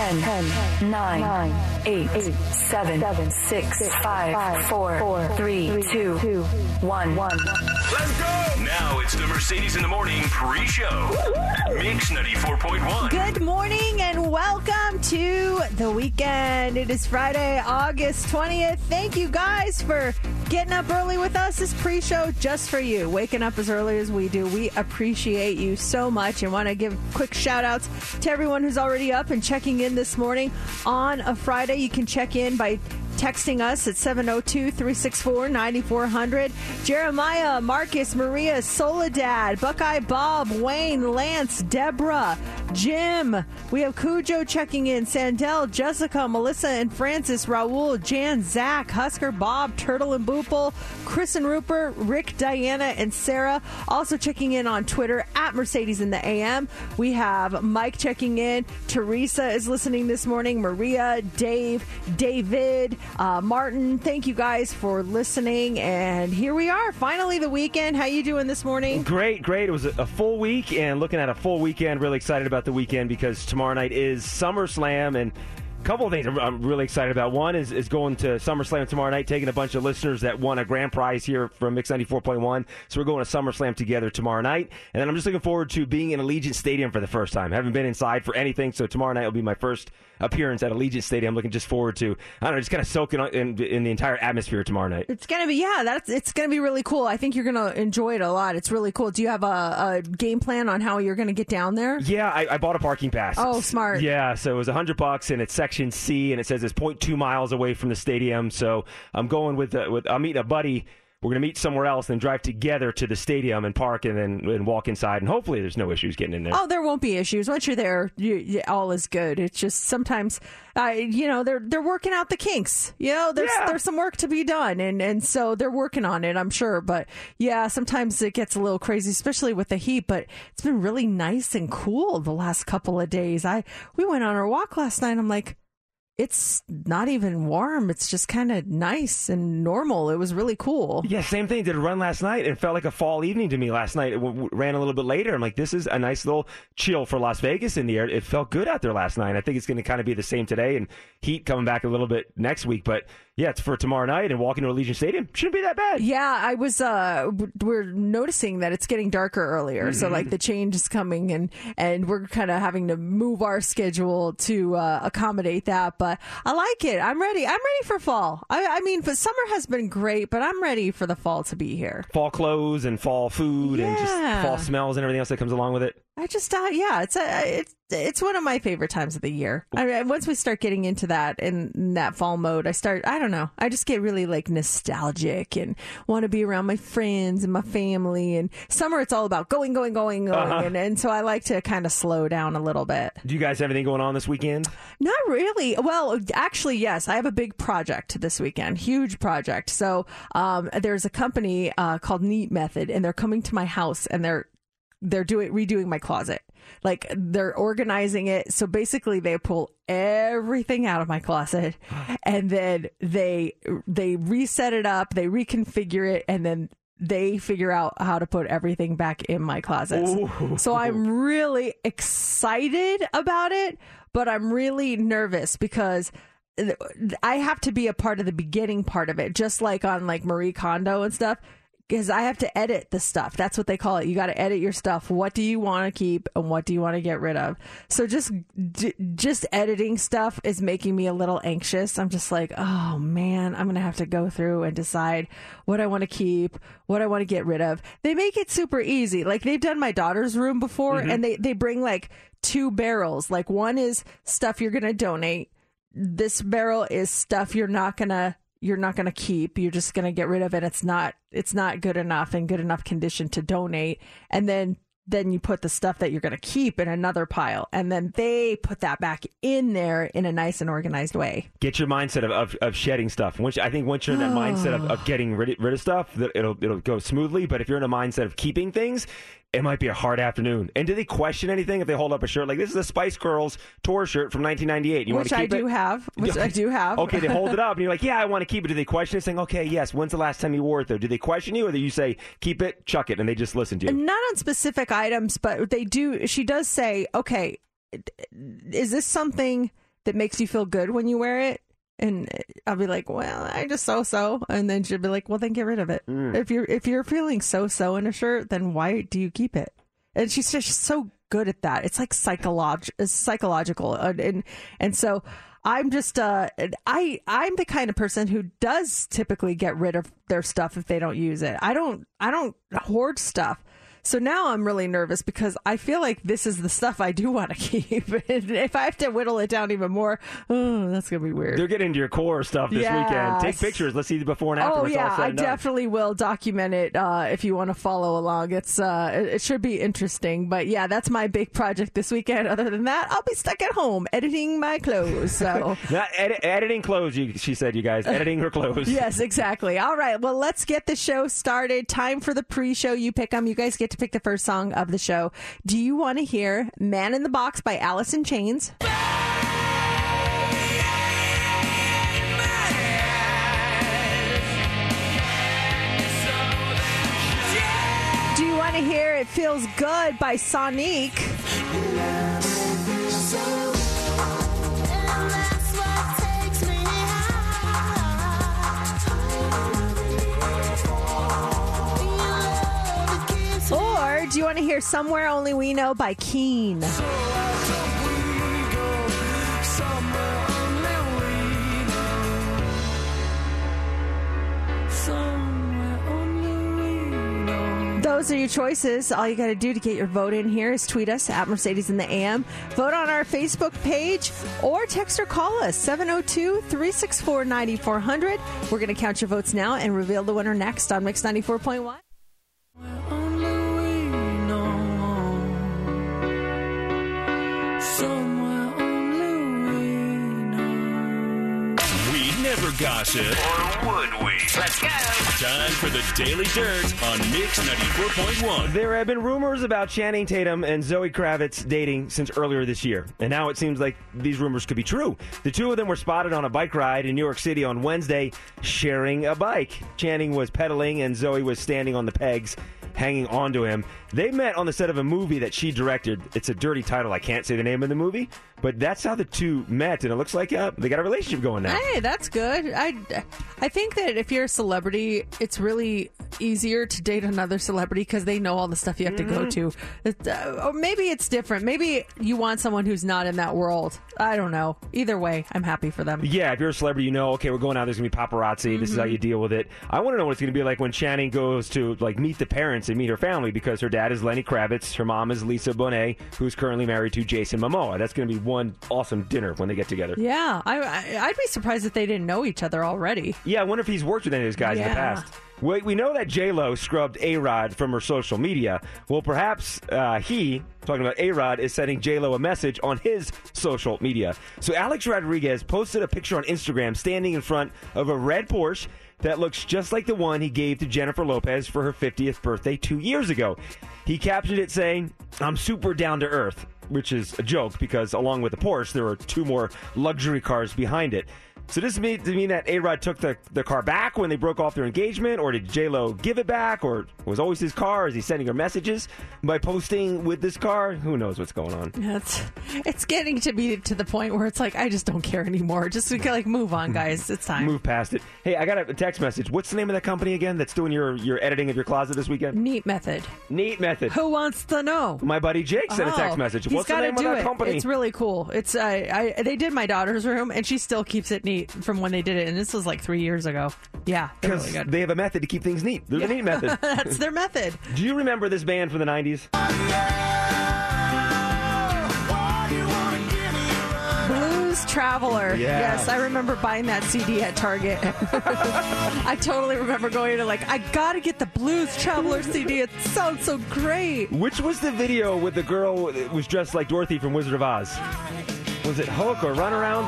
10, 10 9, 9 8, 8 7, 7 6, 5, 4, 4 3, 2, 1. Let's go! Now it's the Mercedes in the Morning pre-show. Mix 94.1. Good morning and welcome to the weekend. It is Friday, August 20th. Thank you guys for getting up early with us. This pre show just for you. Waking up as early as we do. We appreciate you so much and want to give quick shout outs to everyone who's already up and checking in this morning on a Friday. You can check in by texting us at 702 364 9400. Jeremiah, Marcus, Maria, Soledad, Buckeye Bob, Wayne, Lance, Deborah, Jim. We have Cujo checking in, Sandel, Jessica, Melissa, and Francis, Raul, Jan, Zach, Husker, Bob, Turtle, and Boople, Chris and Rupert, Rick, Diana, and Sarah. Also checking in on Twitter at Mercedes in the AM. We have Mike checking in. Teresa is listening this morning. Maria, Dave, David, uh, Martin. Thank you guys for listening. And here we are, finally the weekend. How you doing this morning? Great, great. It was a, full week, and looking at a full weekend, really excited about the weekend because tomorrow night is SummerSlam, and couple of things I'm really excited about. One is, is going to SummerSlam tomorrow night, taking a bunch of listeners that won a grand prize here from Mix 94.1. So we're going to SummerSlam together tomorrow night. And then I'm just looking forward to being in Allegiant Stadium for the first time. Haven't been inside for anything, so tomorrow night will be my first appearance at Allegiant Stadium. looking just forward to, I don't know, just kind of soaking in, in the entire atmosphere tomorrow night. It's going to be, yeah, that's it's going to be really cool. I think you're going to enjoy it a lot. It's really cool. Do you have a, a game plan on how you're going to get down there? Yeah, I, I, bought a parking pass. Oh, smart. Yeah, so it was 100 bucks and it's section C and it says it's 0.2 miles away from the stadium. So I'm going with, uh, with I'm meeting a buddy we're going to meet somewhere else, then drive together to the stadium and park, and then and walk inside. And hopefully, there's no issues getting in there. Oh, there won't be issues once you're there. You, you, all is good. It's just sometimes, uh, you know, they're they're working out the kinks. You know, there's yeah. there's some work to be done, and and so they're working on it. I'm sure, but yeah, sometimes it gets a little crazy, especially with the heat. But it's been really nice and cool the last couple of days. I we went on our walk last night. I'm like it's not even warm. It's just kind of nice and normal. It was really cool. Yeah, same thing. Did a run last night. It felt like a fall evening to me last night. It w- ran a little bit later. I'm like, this is a nice little chill for Las Vegas in the air. It felt good out there last night. I think it's going to kind of be the same today and heat coming back a little bit next week. But yeah, it's for tomorrow night and walking to Allegiant Stadium shouldn't be that bad. Yeah, I was. Uh, we're noticing that it's getting darker earlier, mm-hmm. so like the change is coming, and and we're kind of having to move our schedule to uh, accommodate that. But I like it. I'm ready. I'm ready for fall. I, I mean, but summer has been great, but I'm ready for the fall to be here. Fall clothes and fall food yeah. and just fall smells and everything else that comes along with it. I just uh, yeah, it's a it's it's one of my favorite times of the year. I mean, once we start getting into that in that fall mode, I start I don't know, I just get really like nostalgic and want to be around my friends and my family. And summer, it's all about going, going, going, going, uh-huh. and, and so I like to kind of slow down a little bit. Do you guys have anything going on this weekend? Not really. Well, actually, yes, I have a big project this weekend, huge project. So um, there's a company uh, called Neat Method, and they're coming to my house and they're they're doing redoing my closet. Like they're organizing it. So basically they pull everything out of my closet and then they they reset it up, they reconfigure it and then they figure out how to put everything back in my closet. So I'm really excited about it, but I'm really nervous because I have to be a part of the beginning part of it, just like on like Marie Kondo and stuff because I have to edit the stuff. That's what they call it. You got to edit your stuff. What do you want to keep and what do you want to get rid of? So just d- just editing stuff is making me a little anxious. I'm just like, "Oh man, I'm going to have to go through and decide what I want to keep, what I want to get rid of." They make it super easy. Like they've done my daughter's room before mm-hmm. and they they bring like two barrels. Like one is stuff you're going to donate. This barrel is stuff you're not going to you're not going to keep you're just going to get rid of it. It's not it's not good enough in good enough condition to donate. And then then you put the stuff that you're going to keep in another pile. And then they put that back in there in a nice and organized way. Get your mindset of, of, of shedding stuff. Once i think once you're in that mindset of, of getting rid, rid of stuff that it'll it'll go smoothly. But if you're in a mindset of keeping things it might be a hard afternoon. And do they question anything if they hold up a shirt like this is a Spice Girls tour shirt from 1998? You which I do it? have. Which I do have. okay, they hold it up and you're like, yeah, I want to keep it. Do they question it, saying, okay, yes? When's the last time you wore it though? Do they question you, or do you say keep it, chuck it, and they just listen to you? Not on specific items, but they do. She does say, okay, is this something? that makes you feel good when you wear it. And I'll be like, well, I just so so, and then she'll be like, well, then get rid of it. If you're if you're feeling so so in a shirt, then why do you keep it? And she's just so good at that. It's like psycholog- psychological, and, and and so I'm just uh I I'm the kind of person who does typically get rid of their stuff if they don't use it. I don't I don't hoard stuff. So now I'm really nervous because I feel like this is the stuff I do want to keep. And if I have to whittle it down even more, oh, that's gonna be weird. They're getting into your core stuff this weekend. Take pictures. Let's see the before and after. Oh when it's all yeah, I definitely will document it uh, if you want to follow along. It's uh, it, it should be interesting. But yeah, that's my big project this weekend. Other than that, I'll be stuck at home editing my clothes. So Not edit, editing clothes. You, she said, "You guys editing her clothes." yes, exactly. All right, well, let's get the show started. Time for the pre-show. You pick them. You guys get to pick the first song of the show. Do you want to hear "Man in the Box" by Alice in Chains? Do you want to hear "It Feels Good" by Sonique? Or do you want to hear Somewhere Only We Know by Keane? Those are your choices. All you got to do to get your vote in here is tweet us at Mercedes in the AM, vote on our Facebook page, or text or call us 702 364 9400. We're going to count your votes now and reveal the winner next on Mix 94.1. gossip. Or would we? Let's go. Time for the Daily Dirt on Mix 94.1. There have been rumors about Channing Tatum and Zoe Kravitz dating since earlier this year, and now it seems like these rumors could be true. The two of them were spotted on a bike ride in New York City on Wednesday, sharing a bike. Channing was pedaling, and Zoe was standing on the pegs, hanging on to him. They met on the set of a movie that she directed. It's a dirty title. I can't say the name of the movie, but that's how the two met, and it looks like uh, they got a relationship going now. Hey, that's good. I, I think that if you're a celebrity, it's really easier to date another celebrity because they know all the stuff you have to go to. It, uh, or maybe it's different. Maybe you want someone who's not in that world. I don't know. Either way, I'm happy for them. Yeah, if you're a celebrity, you know, okay, we're going out. There's gonna be paparazzi. This is how you deal with it. I want to know what it's gonna be like when Channing goes to like meet the parents and meet her family because her dad is Lenny Kravitz, her mom is Lisa Bonet, who's currently married to Jason Momoa. That's gonna be one awesome dinner when they get together. Yeah, I, I, I'd be surprised if they didn't know each other already. Yeah, I wonder if he's worked with any of those guys in the past. We, we know that J Lo scrubbed A Rod from her social media. Well, perhaps uh, he, talking about A Rod, is sending J Lo a message on his social media. So Alex Rodriguez posted a picture on Instagram standing in front of a red Porsche that looks just like the one he gave to Jennifer Lopez for her 50th birthday two years ago. He captioned it saying, I'm super down to earth, which is a joke because along with the Porsche, there are two more luxury cars behind it. So does this mean to mean that A Rod took the, the car back when they broke off their engagement, or did J Lo give it back, or was it always his car? Is he sending her messages by posting with this car? Who knows what's going on? It's it's getting to be to the point where it's like I just don't care anymore. Just like move on, guys. It's time. Move past it. Hey, I got a text message. What's the name of that company again that's doing your, your editing of your closet this weekend? Neat method. Neat Method. Who wants to know? My buddy Jake sent a text Oh, message. What's the name of that it. company? It's really cool. It's uh, I they did my daughter's room and she still keeps it neat from when they did it, and this was like three years ago. Yeah, they're because really good. they have a method to keep things neat. They're the Neat Method. That's their method. Do you remember this band from the 90s? Blues Traveler. Yeah. Yes, I remember buying that CD at Target. I totally remember going to like, I gotta get the Blues Traveler CD. It sounds so great. Which was the video with the girl that was dressed like Dorothy from Wizard of Oz? Was it Hook or Runaround?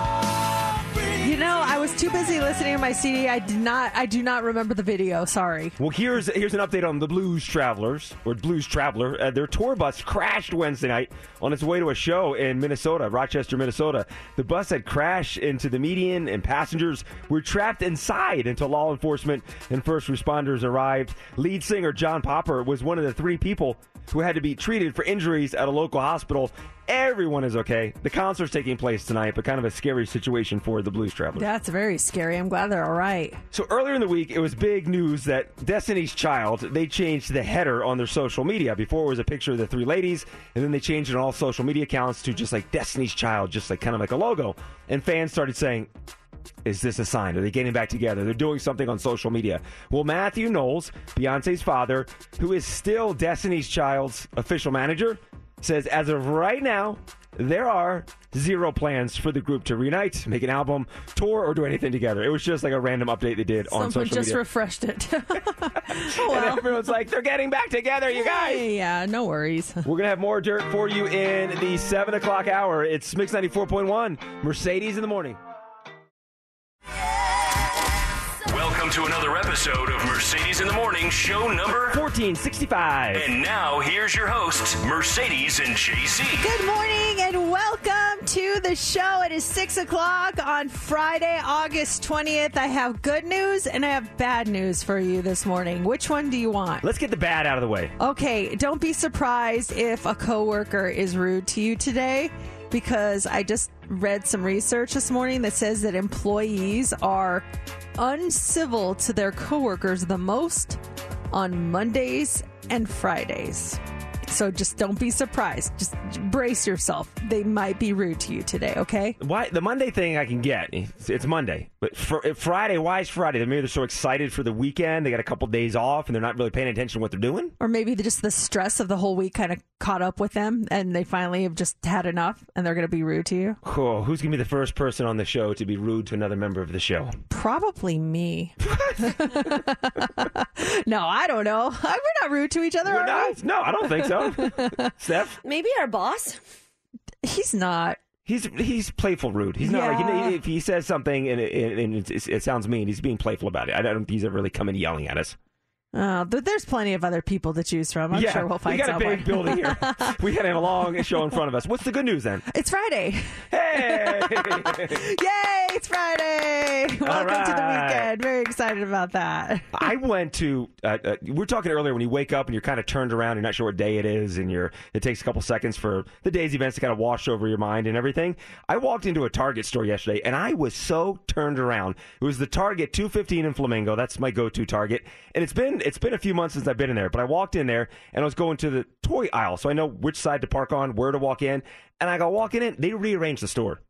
You know, I was too busy listening to my CD. I did not. I do not remember the video. Sorry. Well, here's here's an update on the Blues Travelers or Blues Traveler. Uh, their tour bus crashed Wednesday night on its way to a show in Minnesota, Rochester, Minnesota. The bus had crashed into the median, and passengers were trapped inside until law enforcement and first responders arrived. Lead singer John Popper was one of the three people who had to be treated for injuries at a local hospital. Everyone is okay. The concert's taking place tonight, but kind of a scary situation for the Blues Travelers. That's very scary. I'm glad they're all right. So earlier in the week, it was big news that Destiny's Child they changed the header on their social media. Before it was a picture of the three ladies, and then they changed it on all social media accounts to just like Destiny's Child, just like kind of like a logo. And fans started saying, "Is this a sign? Are they getting back together? They're doing something on social media." Well, Matthew Knowles, Beyonce's father, who is still Destiny's Child's official manager, says as of right now, there are zero plans for the group to reunite, make an album, tour, or do anything together. It was just like a random update they did on Someone social just media. refreshed it. oh, and everyone's like, they're getting back together, you guys. Hey, yeah, no worries. We're going to have more dirt for you in the 7 o'clock hour. It's Mix 94.1, Mercedes in the morning. Welcome to another episode of Mercedes in the Morning, show number. 1465. And now here's your hosts, Mercedes and JC. Good morning and welcome to the show. It is 6 o'clock on Friday, August 20th. I have good news and I have bad news for you this morning. Which one do you want? Let's get the bad out of the way. Okay, don't be surprised if a coworker is rude to you today because I just read some research this morning that says that employees are uncivil to their coworkers the most on Mondays and Fridays. So just don't be surprised. Just brace yourself. They might be rude to you today, okay? Why the Monday thing I can get. It's, Monday, but for, Friday. Why is Friday? Maybe they're so excited for the weekend. They got a couple days off, and they're not really paying attention to what they're doing. Or maybe just the stress of the whole week kind of caught up with them and they finally have just had enough and they're going to be rude to you. Oh, who's gonna be the first person on the show to be rude to another member of the show? Probably me. no, I don't know. We're not rude to each other. We're are not. No, I don't think so. Steph, Maybe our boss. He's not. he's he's playful rude. He's not Yeah. like if he says something and it, and it, it, it sounds mean, he's being playful about it. I don't think he's ever really coming yelling at us. Uh, there's plenty of other people to choose from. I'm yeah, sure we'll find we got someone. a big building here. we got a long show in front of us. What's the good news then? It's Friday. Hey, Yay! It's Friday. Welcome to the weekend. Very excited about that. I went to. Uh, uh, we were talking earlier when you wake up and you're kind of turned around. You're not sure what day it is, and you're. It takes a couple seconds for the day's events to kind of wash over your mind and everything. I walked into a Target store yesterday, and I was so turned around. It was the Target 215 in Flamingo. That's my go-to Target, and it's been it's been a few months since I've been in there. But I walked in there, and I was going to the toy aisle, so I know which side to park on, where to walk in, and I go walking in. They rearranged the store,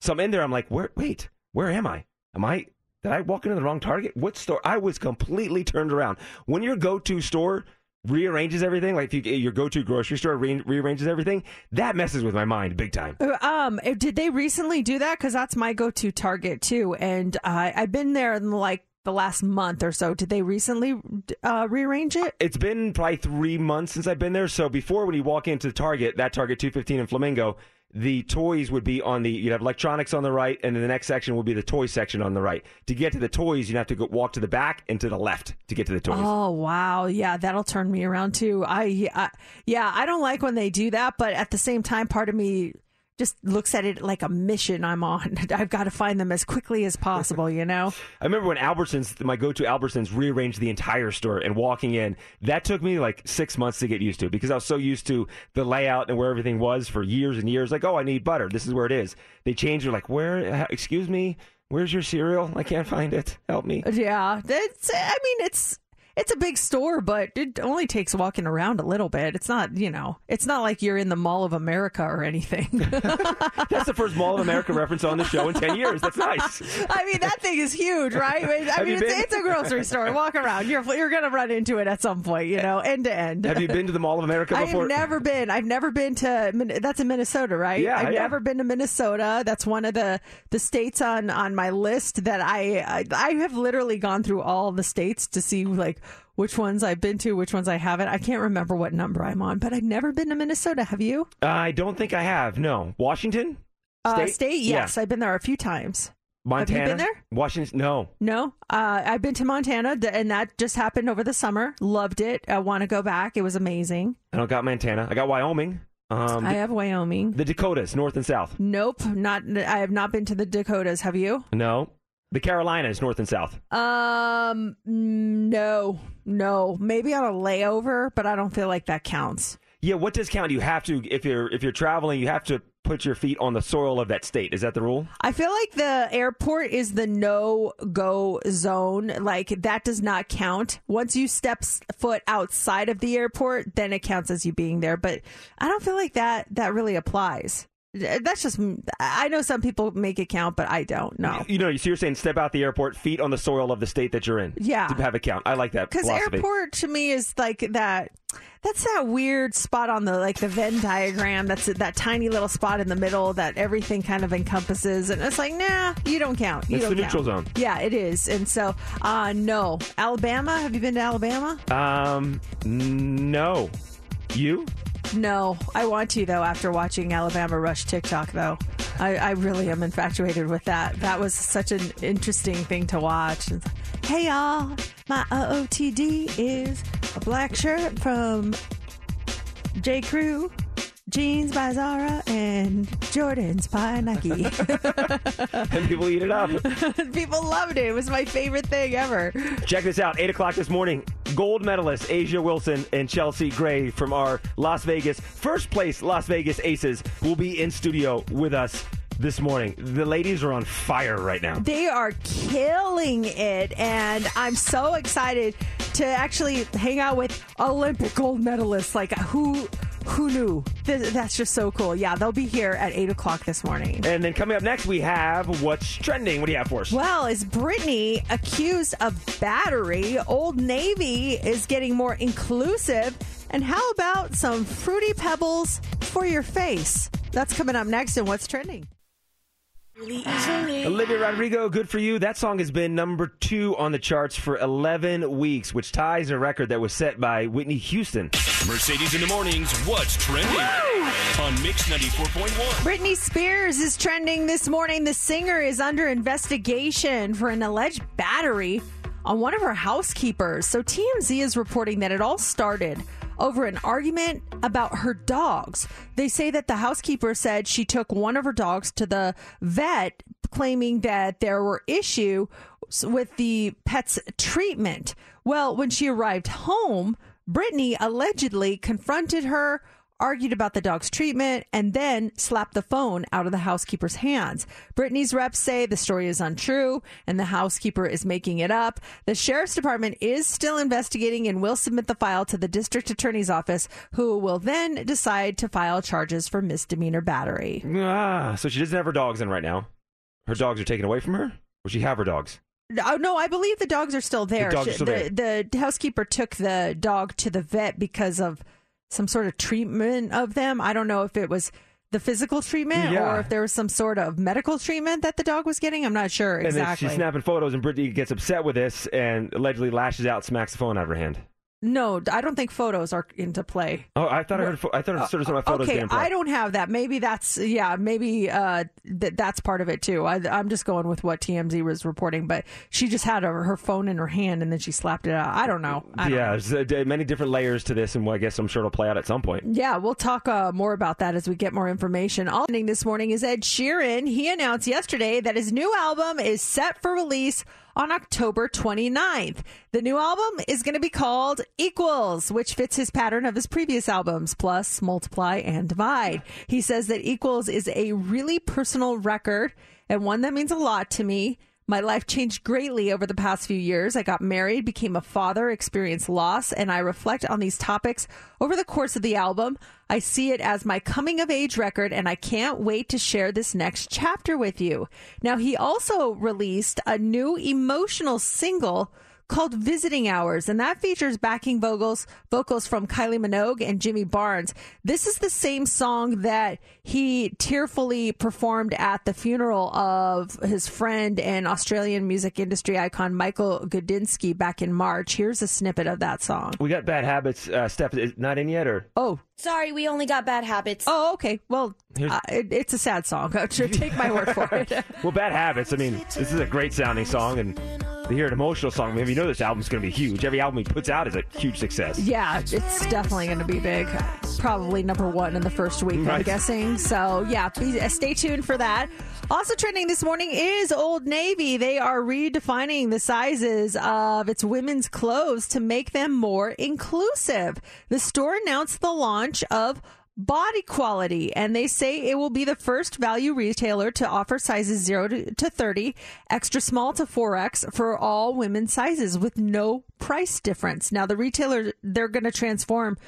so I'm in there. I'm like, where? Wait, where am I? Am I? Did I walk into the wrong Target? What store? I was completely turned around. When your go-to store rearranges everything, like you, your go-to grocery store re- rearranges everything, that messes with my mind big time. Um, did they recently do that? Because that's my go-to Target too, and uh, I've been there in like the last month or so. Did they recently uh, rearrange it? It's been probably three months since I've been there. So before, when you walk into Target, that Target 215 in Flamingo, the toys would be on the you'd have electronics on the right, and then the next section would be the toy section on the right. To get to the toys, you'd have to go walk to the back and to the left to get to the toys. Oh wow, yeah, that'll turn me around too. I, I yeah, I don't like when they do that, but at the same time, part of me just looks at it like a mission I'm on. I've got to find them as quickly as possible, you know. I remember when Albertsons, my go-to Albertsons, rearranged the entire store and walking in. That took me like six months to get used to because I was so used to the layout and where everything was for years and years. Like, oh, I need butter. This is where it is. They changed it. Like, where? Uh, excuse me. Where's your cereal? I can't find it. Help me. Yeah, it's. I mean, it's it's a big store, but it only takes walking around a little bit. It's not, you know, it's not like you're in the Mall of America or anything. That's the first Mall of America reference on the show in ten years. That's nice. I mean, that thing is huge, right? I mean, it's, it's a grocery store. Walk around, you're you're gonna run into it at some point, you know, end to end. Have you been to the Mall of America before? I've never been. I've never been to. That's in Minnesota, right? Yeah, I've yeah. never been to Minnesota. That's one of the the states on on my list that I I, I have literally gone through all the states to see like which ones I've been to, which ones I haven't. I can't remember what number I'm on, but I've never been to Minnesota. Have you? I don't think I have. No, Washington. Uh, State? state? Yeah. Yes, I've been there a few times. Montana. been there? Washington. No. No, uh, I've been to Montana, and that just happened over the summer. Loved it. I want to go back. It was amazing. I don't got Montana. I got Wyoming. Um, I have Wyoming. the Dakotas, North and South. Nope, not. I have not been to the Dakotas. Have you? No. The Carolinas, North and South. Um, no, no. Maybe on a layover, but I don't feel like that counts. Yeah, what discount you have to if you're if you're traveling, you have to put your feet on the soil of that state. Is that the rule? I feel like the airport is the no go zone. Like that does not count. Once you step foot outside of the airport, then it counts as you being there. But I don't feel like that that really applies. That's just I know some people make it count, but I don't. No. You know, so you're saying step out the airport, feet on the soil of the state that you're in. Yeah. To have it count. I like that Because airport to me is like that. That's that weird spot on the like the Venn diagram. That's that tiny little spot in the middle that everything kind of encompasses, and it's like, nah, you don't count. You It's don't the neutral count. zone. Yeah, it is. And so, uh, no, Alabama. Have you been to Alabama? Um, no. You? No, I want to though. After watching Alabama Rush TikTok, though, I, I really am infatuated with that. That was such an interesting thing to watch. Like, hey y'all, my OOTD is a black shirt from J. Crew, jeans by Zara, and Jordans by Nike. And people eat it up. People loved it. It was my favorite thing ever. Check this out. 8 o'clock this morning, gold medalists A'ja Wilson and Chelsea Gray from our Las Vegas, first place Las Vegas Aces, will be in studio with us this morning. The ladies are on fire right now. They are killing it, and I'm so excited to actually hang out with Olympic gold medalists. Like who, who knew? Th- That's just so cool. Yeah, they'll be here at eight o'clock this morning. And then coming up next, we have What's Trending. What do you have for us? Well, is Britney accused of battery? Old Navy is getting more inclusive. And how about some fruity pebbles for your face? That's coming up next in What's Trending. Ah. Olivia Rodrigo, good for you. That song has been number two on the charts for 11 weeks, which ties a record that was set by Whitney Houston. Mercedes in the mornings. What's trending on Mix 94.1? Britney Spears is trending this morning. The singer is under investigation for an alleged battery on one of her housekeepers. So TMZ is reporting that it all started over an argument about her dogs. They say that the housekeeper said she took one of her dogs to the vet claiming that there were issues with the pet's treatment. Well, when she arrived home, Britney allegedly confronted her, argued about the dog's treatment, and then slapped the phone out of the housekeeper's hands. Britney's reps say the story is untrue and the housekeeper is making it up. The sheriff's department is still investigating and will submit the file to the district attorney's office, who will then decide to file charges for misdemeanor battery. Ah, so she doesn't have her dogs in right now. Her dogs are taken away from her? Or she have her dogs? Oh no, I believe the dogs are still there. The dogs She- still the, the housekeeper took the dog to the vet because of some sort of treatment of them. I don't know if it was the physical treatment Yeah. or if there was some sort of medical treatment that the dog was getting. I'm not sure And then exactly. she's snapping photos, and Britney gets upset with this and allegedly lashes out, smacks the phone out of her hand. No, I don't think photos are into play. Oh, I thought I heard. I thought I heard some of my photos okay. I don't have that. Maybe that's yeah. Maybe uh, th- that's part of it too. I, I'm just going with what TMZ was reporting, but she just had her, her phone in her hand and then she slapped it out. I don't know. I don't Yeah, know. there's uh, many different layers to this, and I guess I'm sure it'll play out at some point. Yeah, we'll talk uh, more about that as we get more information. All ending this morning is Ed Sheeran. He announced yesterday that his new album is set for release on October 29th. The new album is going to be called Equals, which fits his pattern of his previous albums, plus Multiply and Divide. He says that Equals is a really personal record and one that means a lot to me. My life changed greatly over the past few years. I got married, became a father, experienced loss, and I reflect on these topics over the course of the album. I see it as my coming of age record, and I can't wait to share this next chapter with you. Now, he also released a new emotional single called Visiting Hours, and that features backing vocals vocals from Kylie Minogue and Jimmy Barnes. This is the same song that he tearfully performed at the funeral of his friend and Australian music industry icon Michael Gudinski back in March. Here's a snippet of that song. We got bad habits. Uh, Steph is not in yet, or Oh, Sorry, we only got bad habits. oh, okay. Well, uh, it, it's a sad song. Take my word for it. well, bad habits. I mean, this is a great sounding song, and they hear an emotional song. Maybe you know this album's going to be huge. Every album he puts out is a huge success. Yeah, it's definitely going to be big. Probably number one in the first week, I'm guessing. So, yeah, be, uh, stay tuned for that. Also trending this morning is Old Navy. They are redefining the sizes of its women's clothes to make them more inclusive. The store announced the launch of BODEQUALITY, and they say it will be the first value retailer to offer sizes 0 to to 30, extra small to 4X for all women's sizes with no price difference. Now, the retailer, they're going to transform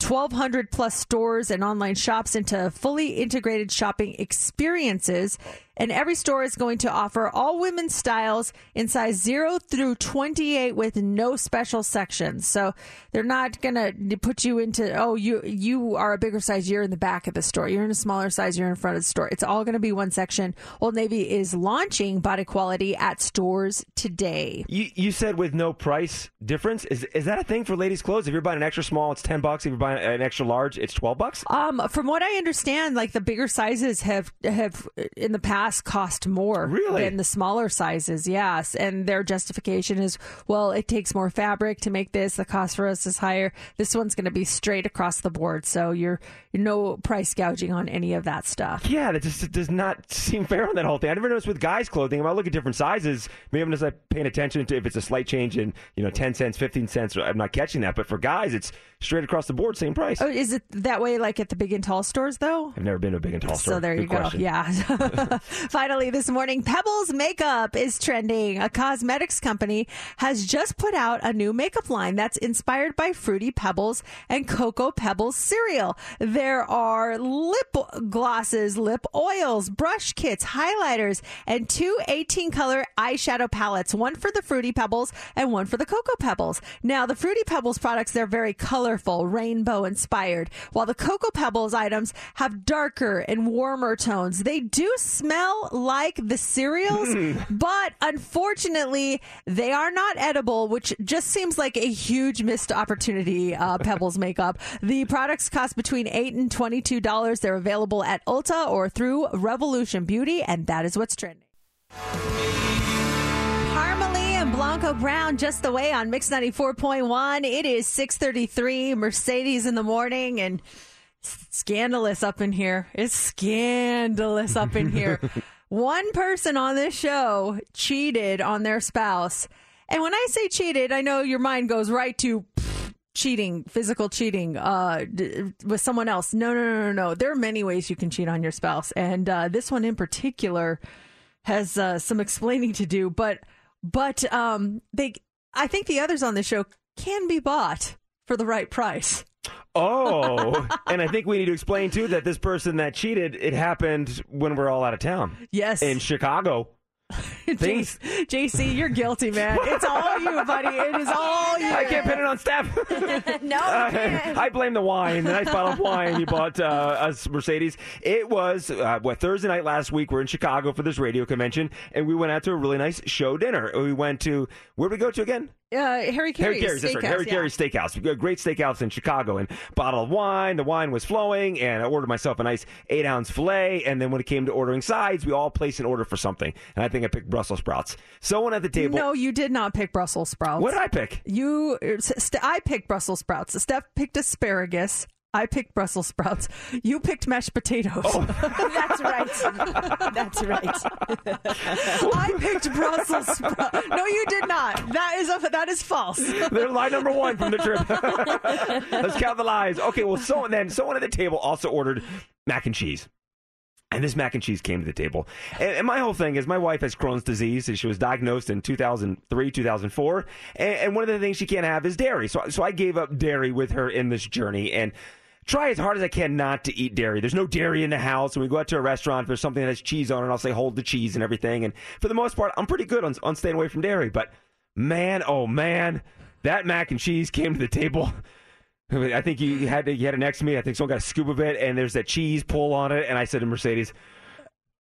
1,200 plus stores and online shops into fully integrated shopping experiences. And every store is going to offer all women's styles in size 0 through 28 with no special sections. So they're not going to put you into, oh, you you are a bigger size, you're in the back of the store. You're in a smaller size, you're in front of the store. It's all going to be one section. Old Navy is launching BODEQUALITY at stores today. You, you said with no price difference. Is is that a thing for ladies' clothes? If you're buying an extra small, it's ten bucks. If you're buying an extra large, it's twelve bucks. Um, from what I understand, like the bigger sizes have have in the past cost more Really? than the smaller sizes. Yes, and their justification is, well, it takes more fabric to make this. The cost for us is higher. This one's going to be straight across the board, so you're, you're no price gouging on any of that stuff. Yeah, that just does not seem fair on that whole thing. I never noticed with guys' clothing. If I look at different sizes, maybe I'm just like paying attention to if it's a slight change in you know ten cents, fifteen cents. I'm not catching that. But for guys, it's straight across the board, same price. Oh, is it that way, like at the big and tall stores, though? I've never been to a big and tall store. So there Good you go. question. Yeah. Finally, this morning, Pebbles Makeup is trending. A cosmetics company has just put out a new makeup line that's inspired by Fruity Pebbles and Cocoa Pebbles cereal. There are lip glosses, lip oils, brush kits, highlighters, and two 18 color eyeshadow palettes, one for the Fruity Pebbles and one for the Cocoa Pebbles. Now, the Fruity Pebbles products, they're very colorful, rainbow inspired, while the Cocoa Pebbles items have darker and warmer tones. They do smell like the cereals, but unfortunately, they are not edible, which just seems like a huge missed opportunity, uh, Pebbles makeup. The products cost between 8 and $22. They're available at Ulta or through Revolution Beauty, and that is what's trending. Parmalee and Blanco Brown just the way on Mix 94.1. It is 633 Mercedes in the morning and scandalous up in here. It's scandalous up in here. One person on this show cheated on their spouse. And when I say cheated, I know your mind goes right to pff, cheating, physical cheating uh, d- with someone else. No, no, no, no, no. There are many ways you can cheat on your spouse. And uh, this one in particular has uh, some explaining to do, but but um, they I think the others on the show can be bought for the right price. Oh, and I think we need to explain too that this person that cheated, it happened when we're all out of town. Yes, in Chicago. Things- JC, you're guilty, man. It's all you, buddy. It is all you. I can't pin it on Steph. No, Uh, I blame the wine, the nice bottle of wine you bought uh, us, Mercedes. It was uh, what Thursday night last week. We're in Chicago for this radio convention, and we went out to a really nice show dinner. We went to where did we go to again? Uh, Harry Caray's Harry Caray's, that's right. Steakhouse, Harry yeah. Caray's Steakhouse. We got a great steakhouse in Chicago and bottle of wine. The wine was flowing, and I ordered myself a nice eight ounce filet. And then when it came to ordering sides, we all placed an order for something. And I think I picked Brussels sprouts. Someone at the table. No, you did not pick Brussels sprouts. What did I pick? You, St- I picked Brussels sprouts. Steph picked asparagus. I picked Brussels sprouts. You picked mashed potatoes. Oh. that's right. That's right. I picked Brussels sprouts. No, you did not. That is a, that is false. They're lie number one from the trip. Let's count the lies. Okay, well, someone then someone at the table also ordered mac and cheese. And this mac and cheese came to the table. And, and my whole thing is my wife has Crohn's disease. and She was diagnosed in 2003, 2004. And, and one of the things she can't have is dairy. So, so I gave up dairy with her in this journey and try as hard as I can not to eat dairy. There's no dairy in the house. When we go out to a restaurant, if there's something that has cheese on it, I'll say hold the cheese and everything. And for the most part, I'm pretty good on, on staying away from dairy. But man, oh man, that mac and cheese came to the table. I think you had to, you had it next to me. I think someone got a scoop of it, and there's that cheese pull on it. And I said to Mercedes,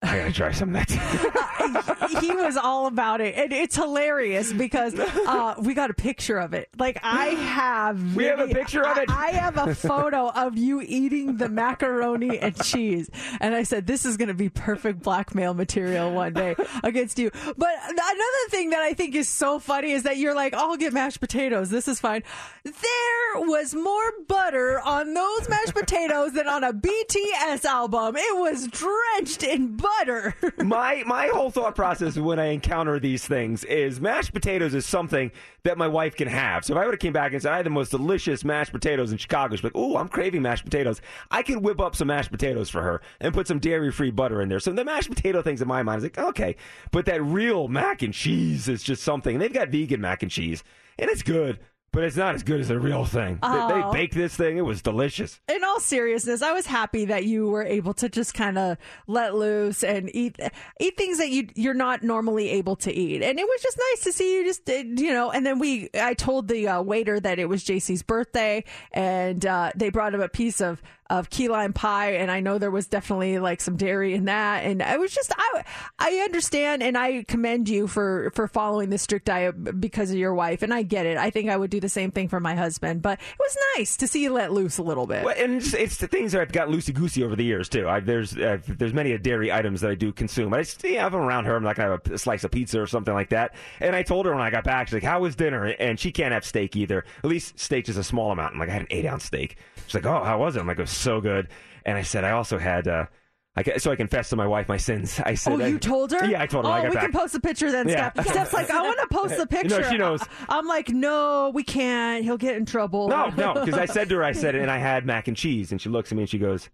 I gotta try some of that. he was all about it, and it's hilarious because uh, we got a picture of it. Like I have, We have a picture of it? I, I have a photo of you eating the macaroni and cheese, and I said this is going to be perfect blackmail material one day against you. But another thing that I think is so funny is that you're like, I'll get mashed potatoes. This is fine. There was more butter on those mashed potatoes than on a BTS album. It was drenched in butter. my my whole thought process when I encounter these things is mashed potatoes is something that my wife can have. So if I would have came back and said I had the most delicious mashed potatoes in Chicago, she's like, "Oh, I'm craving mashed potatoes." I could whip up some mashed potatoes for her and put some dairy-free butter in there. So the mashed potato things in my mind is like, okay, but that real mac and cheese is just something. And they've got vegan mac and cheese, and it's good. But it's not as good as the real thing. They- They, Oh. baked this thing; it was delicious. in all seriousness, I was happy that you were able to just kind of let loose and eat eat things that you you're not normally able to eat, and it was just nice to see you just uh, you know. And then we, I told the uh, waiter that it was JC's birthday, and uh, they brought him a piece of of key lime pie, and I know there was definitely like some dairy in that, and I was just I I understand and I commend you for for following the strict diet because of your wife, and I get it. I think I would do the same thing for my husband, but it was nice to see you let loose a little bit. Well, and it's, it's the things that I've got loosey goosey over the years too. I, there's uh, there's many dairy items that I do consume. I just, yeah, I'm around her, I'm not gonna have a slice of pizza or something like that. And I told her when I got back, she's like, "How was dinner?" And she can't have steak either. At least steak is a small amount. I'm like, I had an eight ounce steak. She's like, "Oh, how was it?" I'm like, "It was so good." And I said, I also had. Uh, I, so I confessed to my wife my sins. I said, Oh, you I- told her? Yeah, I told her. Oh, I got we back. can post a picture then, Yeah. Steph. Steph's like, I want to post the picture. No, she knows. I'm like, no, we can't. He'll get in trouble. No, no, because I said to her, I said, and I had mac and cheese, and she looks at me and she goes,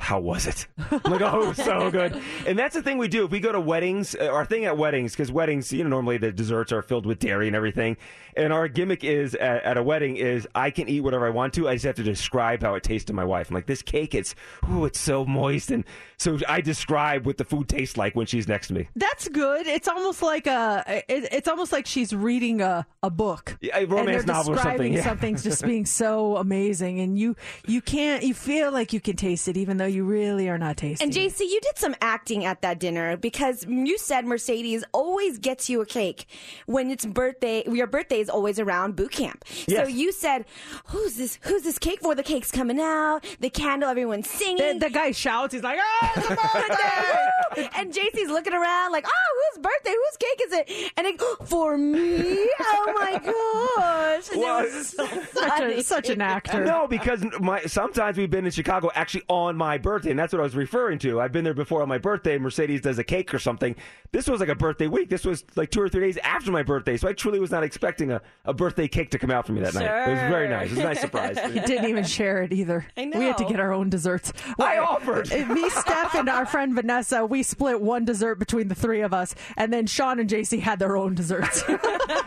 "How was it?" I'm like, "Oh, it was so good." And that's the thing we do if we go to weddings. uh, Our thing at weddings, because weddings, you know, normally the desserts are filled with dairy and everything. And our gimmick is at, at a wedding is I can eat whatever I want to. I just have to describe how it tastes to my wife. I'm like, "This cake, it's ooh, it's so moist," and so I describe what the food tastes like when she's next to me. That's good. It's almost like a. It, it's almost like she's reading a, a book, Yeah, a and romance they're novel or something, describing yeah. something's just being so amazing, and you you can't. You feel like you can taste it, even though you really are not tasting. And it. JC, you did some acting at that dinner because you said Mercedes always gets you a cake when it's birthday. Your birthday is always around boot camp. So you said, "Who's this? Who's this cake for?" The cake's coming out. The candle. Everyone's singing. the, the guy shouts. He's like, "Oh, it's a birthday!" And JC's looking around like, "Oh, whose birthday? Whose cake is it?" And it, for me. Oh my gosh! And Well, it was so such, funny. a, such an actor. No, because my sometimes we've been in Chicago actually on my birthday, and that's what I was referring to. I've been there before on my birthday. Mercedes does a cake or something. This was like a birthday week. This was like two or three days after my birthday, so I truly was not expecting a, a birthday cake to come out for me that night. It was very nice. It was a nice surprise. He didn't even share it either. I We had to get our own desserts. I offered. Me, Steph, and our friend Vanessa, we split one dessert between the three of us, and then Sean and JC had their own desserts.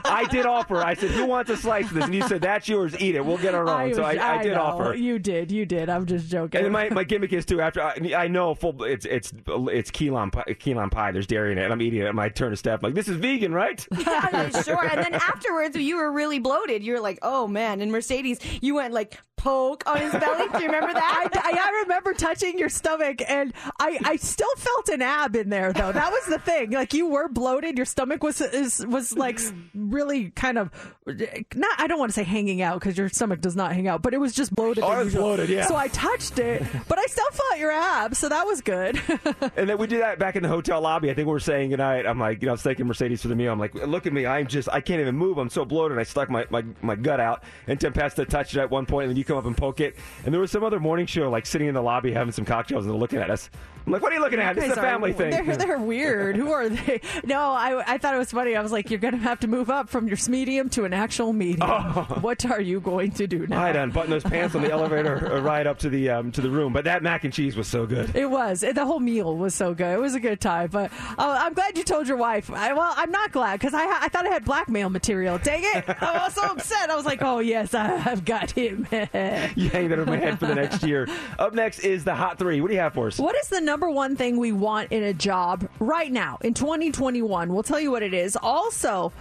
I did offer. I said, "Who wants a slice of this?" And you said, "That's yours. Eat it. We'll get our own." so I, was- I, did know. offer. You did. You did. I'm just joking. And my, my gimmick is too. After I, I know full, it's it's it's key lime pie, key lime pie. There's dairy in it, and I'm eating it. And I turn to Steph like, "This is vegan, right?" Yeah, sure. And then afterwards, you were really bloated. You were like, "Oh man!" And Mercedes, you went like poke on his belly. Do you remember that? I, I remember touching your stomach, and I, I still felt an ab in there, though. That was the thing. Like you were bloated. Your stomach was is, was like really kind of not. I don't want to say hanging out because your stomach does not hang out, but it was just bloated. Oh, was bloated, yeah. So I touched it, but I still felt your abs, so that was good. And then we did that back in the hotel lobby. I think we were saying goodnight. I'm like, you know, I was thanking Mercedes for the meal. I'm like, look at me. I'm just, I can't even move. I'm so bloated. I stuck my, my, my gut out. And Tempesta touched it at one point, and then you come up and poke it. And there was some other morning show, like sitting in the lobby having some cocktails, and looking at us. I'm like, what are you looking at? This is a family thing. They're, they're weird. Who are they? No, I, I thought it was funny. I was like, you're going to have to move up from your medium to an actual medium. What are you going to do now? I had to unbutton those pants on the elevator uh, ride up to the um, to the room, but that mac and cheese was so good. It was. The whole meal was so good. It was a good time. But uh, I'm glad you told your wife. I, well, I'm not glad because I, I thought I had blackmail material. Dang it. I was so upset. I was like, oh, yes, I, I've got him. You hang that over my head for the next year. Up next is the hot three. What do you have for us? What is the number one thing we want in a job right now in 2021? We'll tell you what it is. Also,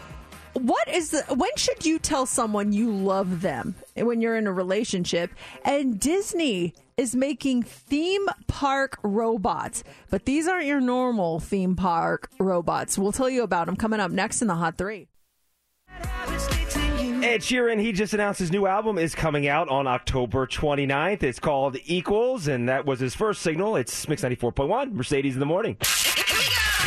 what is the when should you tell someone you love them when you're in a relationship? And Disney is making theme park robots, but these aren't your normal theme park robots. We'll tell you about them coming up next in the Hot 3. Ed Sheeran, he just announced his new album is coming out on October 29th. It's called Equals, and that was his first signal. It's Mix 94.1, Mercedes in the morning.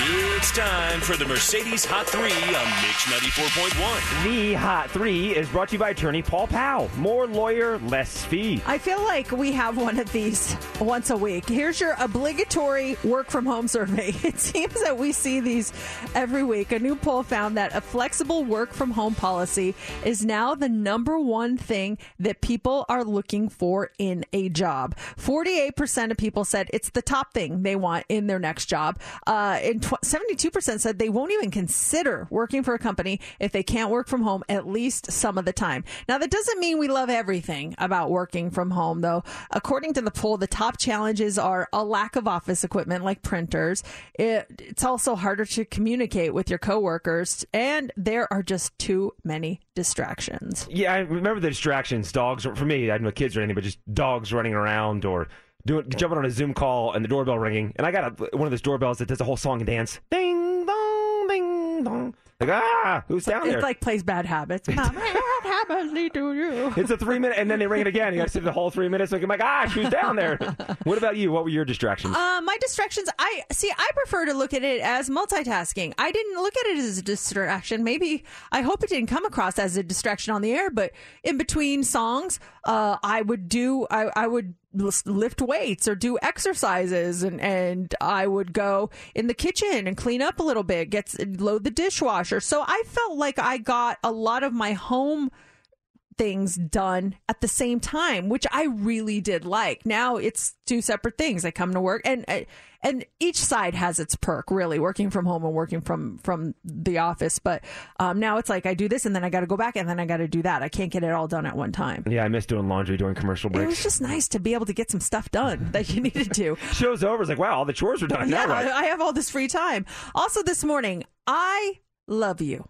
It's time for the Mercedes Hot 3 on Mix 94.1. The Hot 3 is brought to you by attorney Paul Powell. More lawyer, less fee. I feel like we have one of these once a week. Here's your obligatory work from home survey. It seems that we see these every week. A new poll found that a flexible work from home policy is now the number one thing that people are looking for in a job. 48% of people said it's the top thing they want in their next job. Uh, and tw- 72% said they won't even consider working for a company if they can't work from home at least some of the time. Now, that doesn't mean we love everything about working from home, though. According to the poll, the top challenges are a lack of office equipment like printers. It, it's also harder to communicate with your coworkers, and there are just too many distractions. Yeah, I remember the distractions. Dogs, for me, I had no kids or anything, but just dogs running around or doing jumping on a Zoom call and the doorbell ringing. And I got a, one of those doorbells that does a whole song and dance. Ding dong, ding dong. Like ah, who's down there? It like plays bad habits. Bad habits lead to you. It's a three minute, and then they ring it again. You got to sit the whole three minutes. Like, my gosh, who's down there? what about you? What were your distractions? Uh, my distractions, I see. I prefer to look at it as multitasking. I didn't look at it as a distraction. Maybe I hope it didn't come across as a distraction on the air. But in between songs, uh, I would do. I, I would lift weights or do exercises and and I would go in the kitchen and clean up a little bit get load the dishwasher. So I felt like I got a lot of my home things done at the same time, which I really did like. Now it's two separate things. I come to work and and each side has its perk, really, working from home and working from from the office. But um, now it's like I do this and then I got to go back and then I got to do that. I can't get it all done at one time. yeah, I miss doing laundry during commercial breaks. It was just nice to be able to get some stuff done that you needed to. Show's over. It's like, wow, all the chores are done. yeah? I have all this free time. Also, this morning, I love you.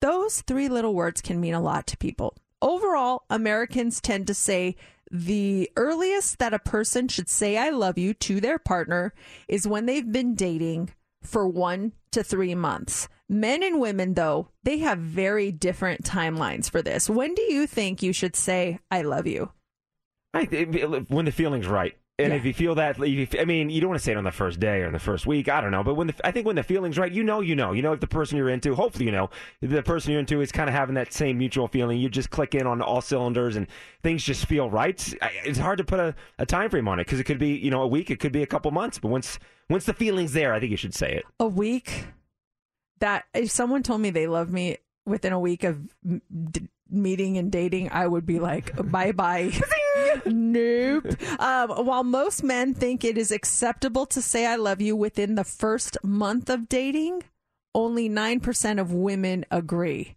Those three little words can mean a lot to people. Overall, Americans tend to say the earliest that a person should say I love you to their partner is when they've been dating for one to three months. Men and women, though, they have very different timelines for this. When do you think you should say I love you? I, when the feeling's right. And Yeah. if you feel that, if you- I mean, you don't want to say it on the first day or in the first week. I don't know, but when the, I think when the feeling's right, you know, you know, you know, if the person you're into, hopefully, you know, the person you're into is kind of having that same mutual feeling. You just click in on all cylinders and things just feel right. It's hard to put a, a time frame on it because it could be, you know, a week, it could be a couple months, but once once the feeling's there, I think you should say it. a week that if someone told me they love me within a week of meeting and dating i would be like bye bye nope. Um, while most men think it is acceptable to say i love you within the first month of dating only 9% of women agree.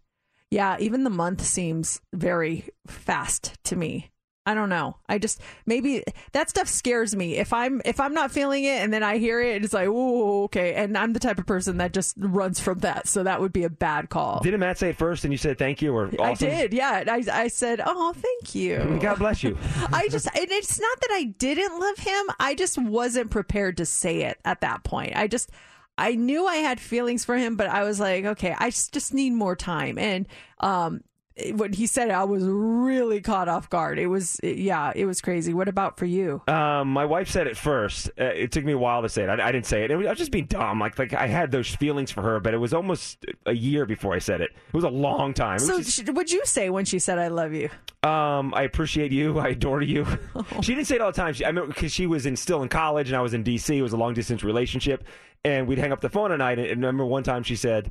Yeah even the month seems very fast to me I don't know. I just maybe that stuff scares me. If I'm if I'm not feeling it and then I hear it, it's like, oh, okay. And I'm the type of person that just runs from that. So that would be a bad call. Didn't Matt say it first and you said thank you or I did, yeah. I, I said, oh, thank you. God bless you. I just, and it's not that I didn't love him. I just wasn't prepared to say it at that point. I just, I knew I had feelings for him, but I was like, okay, I just need more time. And, um, when he said it, I was really caught off guard. It was, yeah, it was crazy. What about for you? Um, my wife said it first. Uh, it took me a while to say it. I, I didn't say it. it was, I was just being dumb. Like, like I had those feelings for her, but it was almost a year before I said it. It was a long time. It was So, just- would you say when she said, I love you? um, I appreciate you. I adore you. She didn't say it all the time. She, I remember because she was in still in college and I was in D.C. It was a long distance relationship, and we'd hang up the phone at night. And I remember one time she said,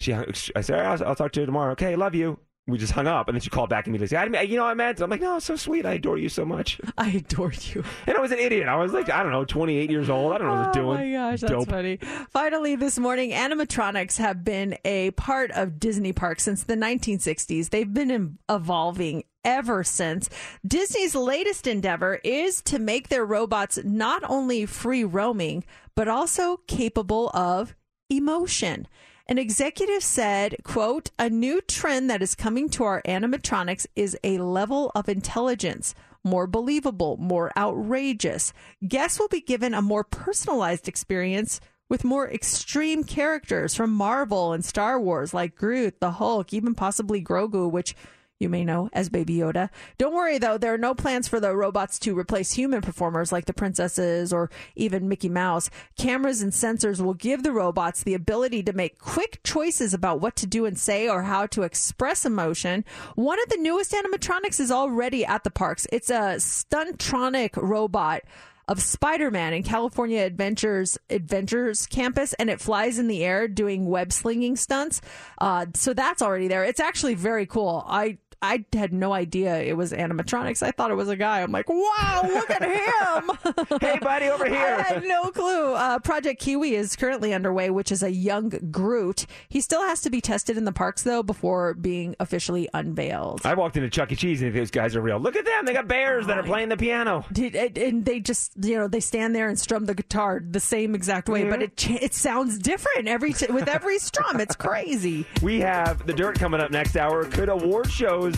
"She," I said, I'll, "I'll talk to you tomorrow." Okay, love you. We just hung up, and then she called back immediately. I you know I meant? I'm like, no, it's so sweet. I adore you so much. I adore you. And I was an idiot. I was like, I don't know, 28 years old. I don't know what I was oh doing. Oh my gosh, that's Dope. funny. Finally, this morning, animatronics have been a part of Disney parks since the 1960s. They've been evolving ever since. Disney's latest endeavor is to make their robots not only free roaming, but also capable of emotion. An executive said, quote, a new trend that is coming to our animatronics is a level of intelligence more believable, more outrageous. Guests will be given a more personalized experience with more extreme characters from Marvel and Star Wars like Groot, the Hulk, even possibly Grogu, which you may know as Baby Yoda. Don't worry though, there are no plans for the robots to replace human performers like the princesses or even Mickey Mouse. Cameras and sensors will give the robots the ability to make quick choices about what to do and say or how to express emotion. One of the newest animatronics is already at the parks. It's a Stuntronic robot of Spider-Man in California Adventures Avengers Campus, and it flies in the air doing web slinging stunts. Uh, so that's already there. It's actually very cool. I I had no idea it was animatronics. I thought it was a guy. I'm like, wow, look at him. hey, buddy, over here. I had no clue. Uh, Project Kiwi is currently underway, which is a young Groot. He still has to be tested in the parks, though, before being officially unveiled. I walked into Chuck E. Cheese and those guys are real. Look at them. They got bears that are playing the piano. Did, and they just, you know, they stand there and strum the guitar the same exact way, but it it sounds different every t- with every strum. It's crazy. We have the dirt coming up next hour. Could award shows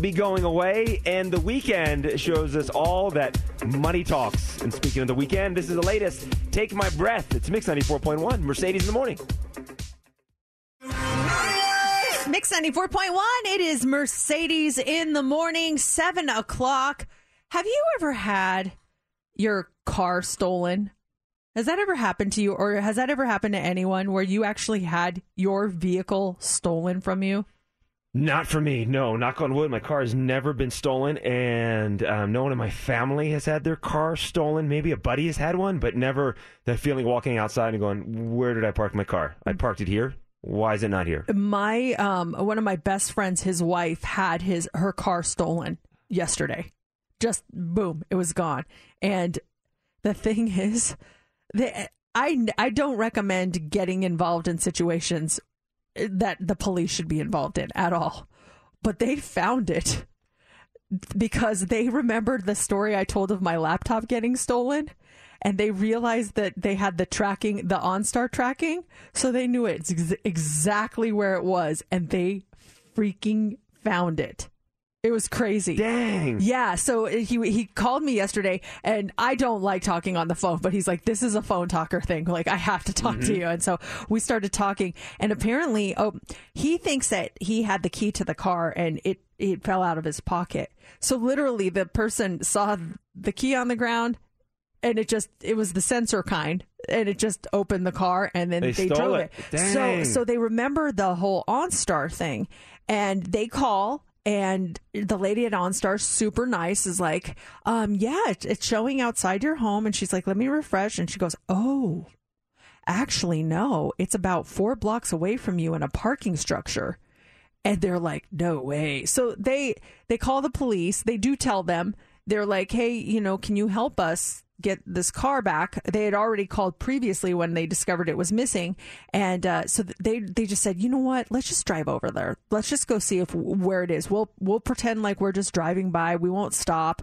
be going away? And the Weeknd shows us all that money talks. And speaking of the Weeknd, this is the latest. Take my breath. It's Mix 94.1, Mercedes in the morning. Mix 94.1. It is Mercedes in the morning, 7 o'clock. Have you ever had your car stolen? Has that ever happened to you, or has that ever happened to anyone where you actually had your vehicle stolen from you? Not for me. No, knock on wood. My car has never been stolen, and um, no one in my family has had their car stolen. Maybe a buddy has had one, but never that feeling walking outside and going, "Where did I park my car? I parked it here. Why is it not here?" My um, one of my best friends, his wife had his her car stolen yesterday. Just boom, it was gone. And the thing is, the, I I don't recommend getting involved in situations that the police should be involved in at all. But they found it because they remembered the story I told of my laptop getting stolen and they realized that they had the tracking, the OnStar tracking. So they knew it's ex- exactly where it was and they freaking found it. It was crazy. Dang. Yeah. So he he called me yesterday, and I don't like talking on the phone, but he's like, "This is a phone talker thing. Like, I have to talk to mm-hmm. you." And so we started talking, and apparently, oh, he thinks that he had the key to the car, and it it fell out of his pocket. So literally, the person saw the key on the ground, and it just it was the sensor kind and it just opened the car and then They they, stole drove it. it, so so they remember the whole OnStar thing and they call and the lady at OnStar super nice is like um yeah it's showing outside your home. And she's like let me refresh. And she goes oh actually no. It's about 4 blocks away from you in a parking structure. And they're like no way. So they they call the police. They do tell them. They're like hey you know can you help us get this car back they had already called previously when they discovered it was missing and uh, so they they just said you know what let's just drive over there let's just go see if where it is we'll we'll pretend like we're just driving by we won't stop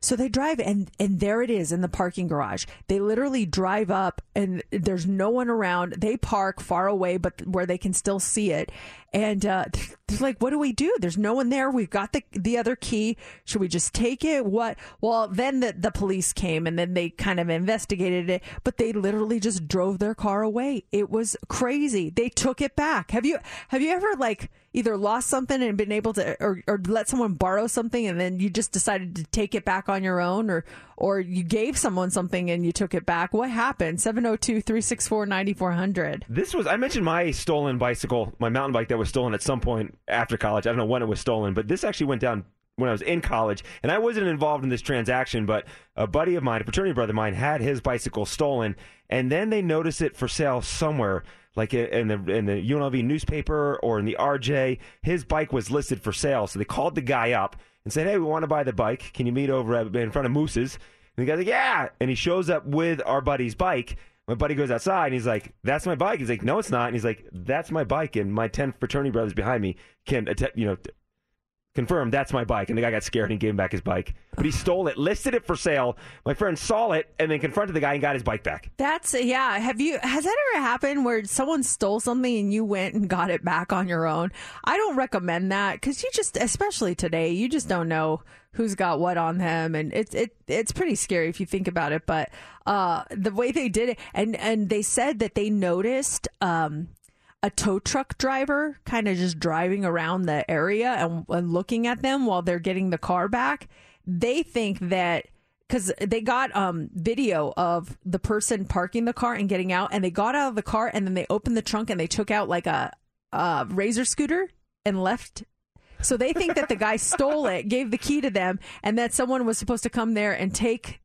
so they drive and and there it is in the parking garage. They literally drive up and there's no one around. They park far away but where they can still see it. And uh they're like what do we do? There's no one there. We've got the the other key. Should we just take it? What? Well, then the the police came and then they kind of investigated it, but they literally just drove their car away. It was crazy. They took it back. Have you have you ever like either lost something and been able to or, or let someone borrow something and then you just decided to take it back on your own or or you gave someone something and you took it back what happened 702-364-9400 This was I mentioned my stolen bicycle, my mountain bike that was stolen at some point after college. I don't know when it was stolen, but this actually went down when I was in college, and I wasn't involved in this transaction, but a buddy of mine, a fraternity brother of mine, had his bicycle stolen, and then they noticed it for sale somewhere, like in the in the UNLV newspaper or in the RJ. His bike was listed for sale, so they called the guy up and said, "Hey, we want to buy the bike. Can you meet over in front of Moose's?" And the guy's like, "Yeah," and he shows up with our buddy's bike. My buddy goes outside and he's like, "That's my bike." He's like, "No, it's not." And he's like, "That's my bike, and my ten fraternity brothers behind me can, atta- you know, confirmed that's my bike. And the guy got scared and gave him back his bike. But he stole it, listed it for sale. My friend saw it and then confronted the guy and got his bike back. That's yeah. Have you has that ever happened where someone stole something and you went and got it back on your own? I don't recommend that because you just, especially today, you just don't know who's got what on them, and it's it it's pretty scary if you think about it. But uh, the way they did it, and and they said that they noticed. Um, a tow truck driver kind of just driving around the area and, and looking at them while they're getting the car back. They think that because they got um, video of the person parking the car and getting out, and they got out of the car and then they opened the trunk and they took out like a, a razor scooter and left. So they think that the guy stole it, gave the key to them, and that someone was supposed to come there and take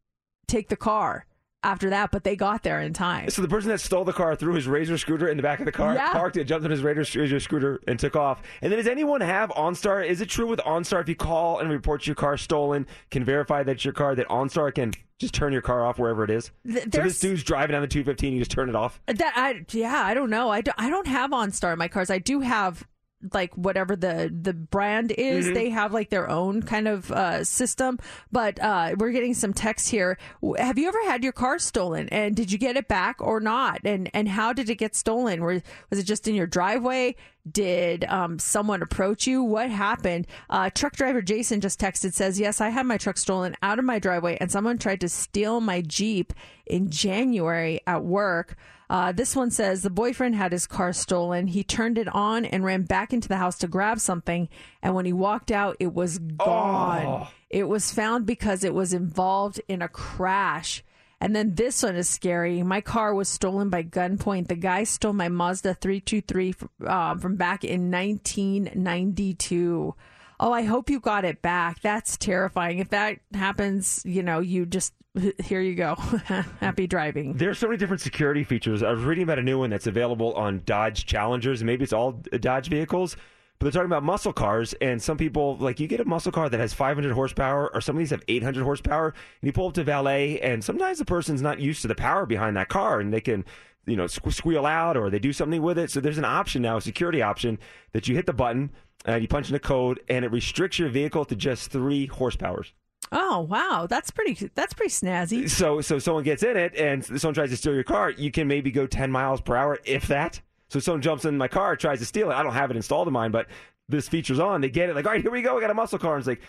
take the car after that, but they got there in time. So the person that stole the car threw his razor scooter in the back of the car, Yeah. parked it, jumped on his razor, razor scooter, and took off. And then does anyone have OnStar? Is it true with OnStar if you call and report your car stolen, can verify that it's your car, that OnStar can just turn your car off wherever it is? Th- so this dude's driving down the 215, you just turn it off? That I yeah, I don't know. I don't, I don't have OnStar in my cars. I do have like whatever the the brand is. Mm-hmm. They have like their own kind of uh, system. But uh, we're getting some text here. Have you ever had your car stolen? And did you get it back or not? And and how did it get stolen? Were, was it just in your driveway? Did um, someone approach you? What happened? Uh, truck driver Jason just texted says, "Yes, I had my truck stolen out of my driveway, and someone tried to steal my Jeep in January at work." Uh, this one says the boyfriend had his car stolen. He turned it on and ran back into the house to grab something. And when he walked out, it was gone. It was found because it was involved in a crash. And then this one is scary. My car was stolen by gunpoint. The guy stole my Mazda 323 um, from back in 1992. Oh, I hope you got it back. That's terrifying. If that happens, you know, you just, here you go. Happy driving. There's so many different security features. I was reading about a new one that's available on Dodge Challengers, maybe it's all Dodge vehicles. But they're talking about muscle cars, and some people like you get a muscle car that has 500 horsepower, or some of these have 800 horsepower, and you pull up to valet, and sometimes the person's not used to the power behind that car, and they can, you know, sque- squeal out or they do something with it. So there's an option now, a security option, that you hit the button and you punch in a code, and it restricts your vehicle to just three horsepowers. Oh wow, that's pretty. That's pretty snazzy. So so someone gets in it and someone tries to steal your car, you can maybe go 10 miles per hour, if that. So someone jumps in my car, tries to steal it. I don't have it installed in mine, but this feature's on. They get it like, all right, here we go. We got a muscle car. And it's like,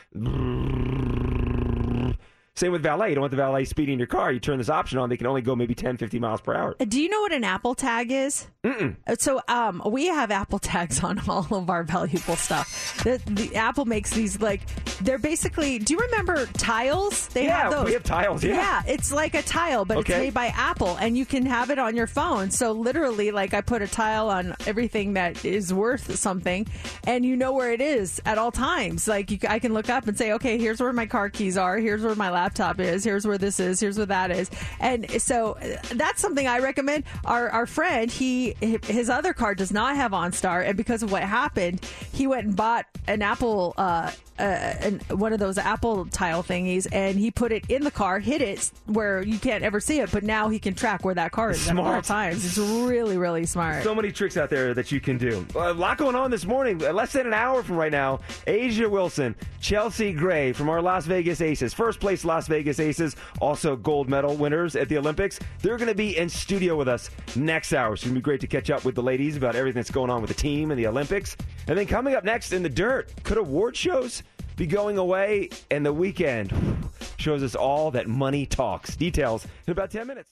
same with valet. You don't want the valet speeding your car. You turn this option on. They can only go maybe 10, 50 miles per hour. Uh, Do you know what an Apple tag is? Mm-mm. So, um, we have Apple tags on all of our valuable stuff. The, the Apple makes these like they're basically. Do you remember tiles? They Yeah, have those. we have tiles, yeah. it's like a tile, but Okay. it's made by Apple, and you can have it on your phone. So literally, like I put a tile on everything that is worth something, and you know where it is at all times. Like you, I can look up and say, okay, here's where my car keys are. Here's where my laptop is. Here's where this is. Here's where that is. And so uh, that's something I recommend. Our our friend, he his other car does not have OnStar, and because of what happened, he went and bought an Apple. Uh, uh, an, one of those Apple tile thingies, and he put it in the car, hid it where you can't ever see it, but now he can track where that car is at all Smart. times. It's really, really smart. So many tricks out there that you can do. A lot going on this morning. Uh, Less than an hour from right now, A'ja Wilson, Chelsea Gray from our Las Vegas Aces, first place Las Vegas Aces, also gold medal winners at the Olympics. They're going to be in studio with us next hour. So it's going to be great to catch up with the ladies about everything that's going on with the team and the Olympics. And then coming up next in the dirt, could award shows be going away? And the Weeknd shows us all that money talks. Details in about 10 minutes.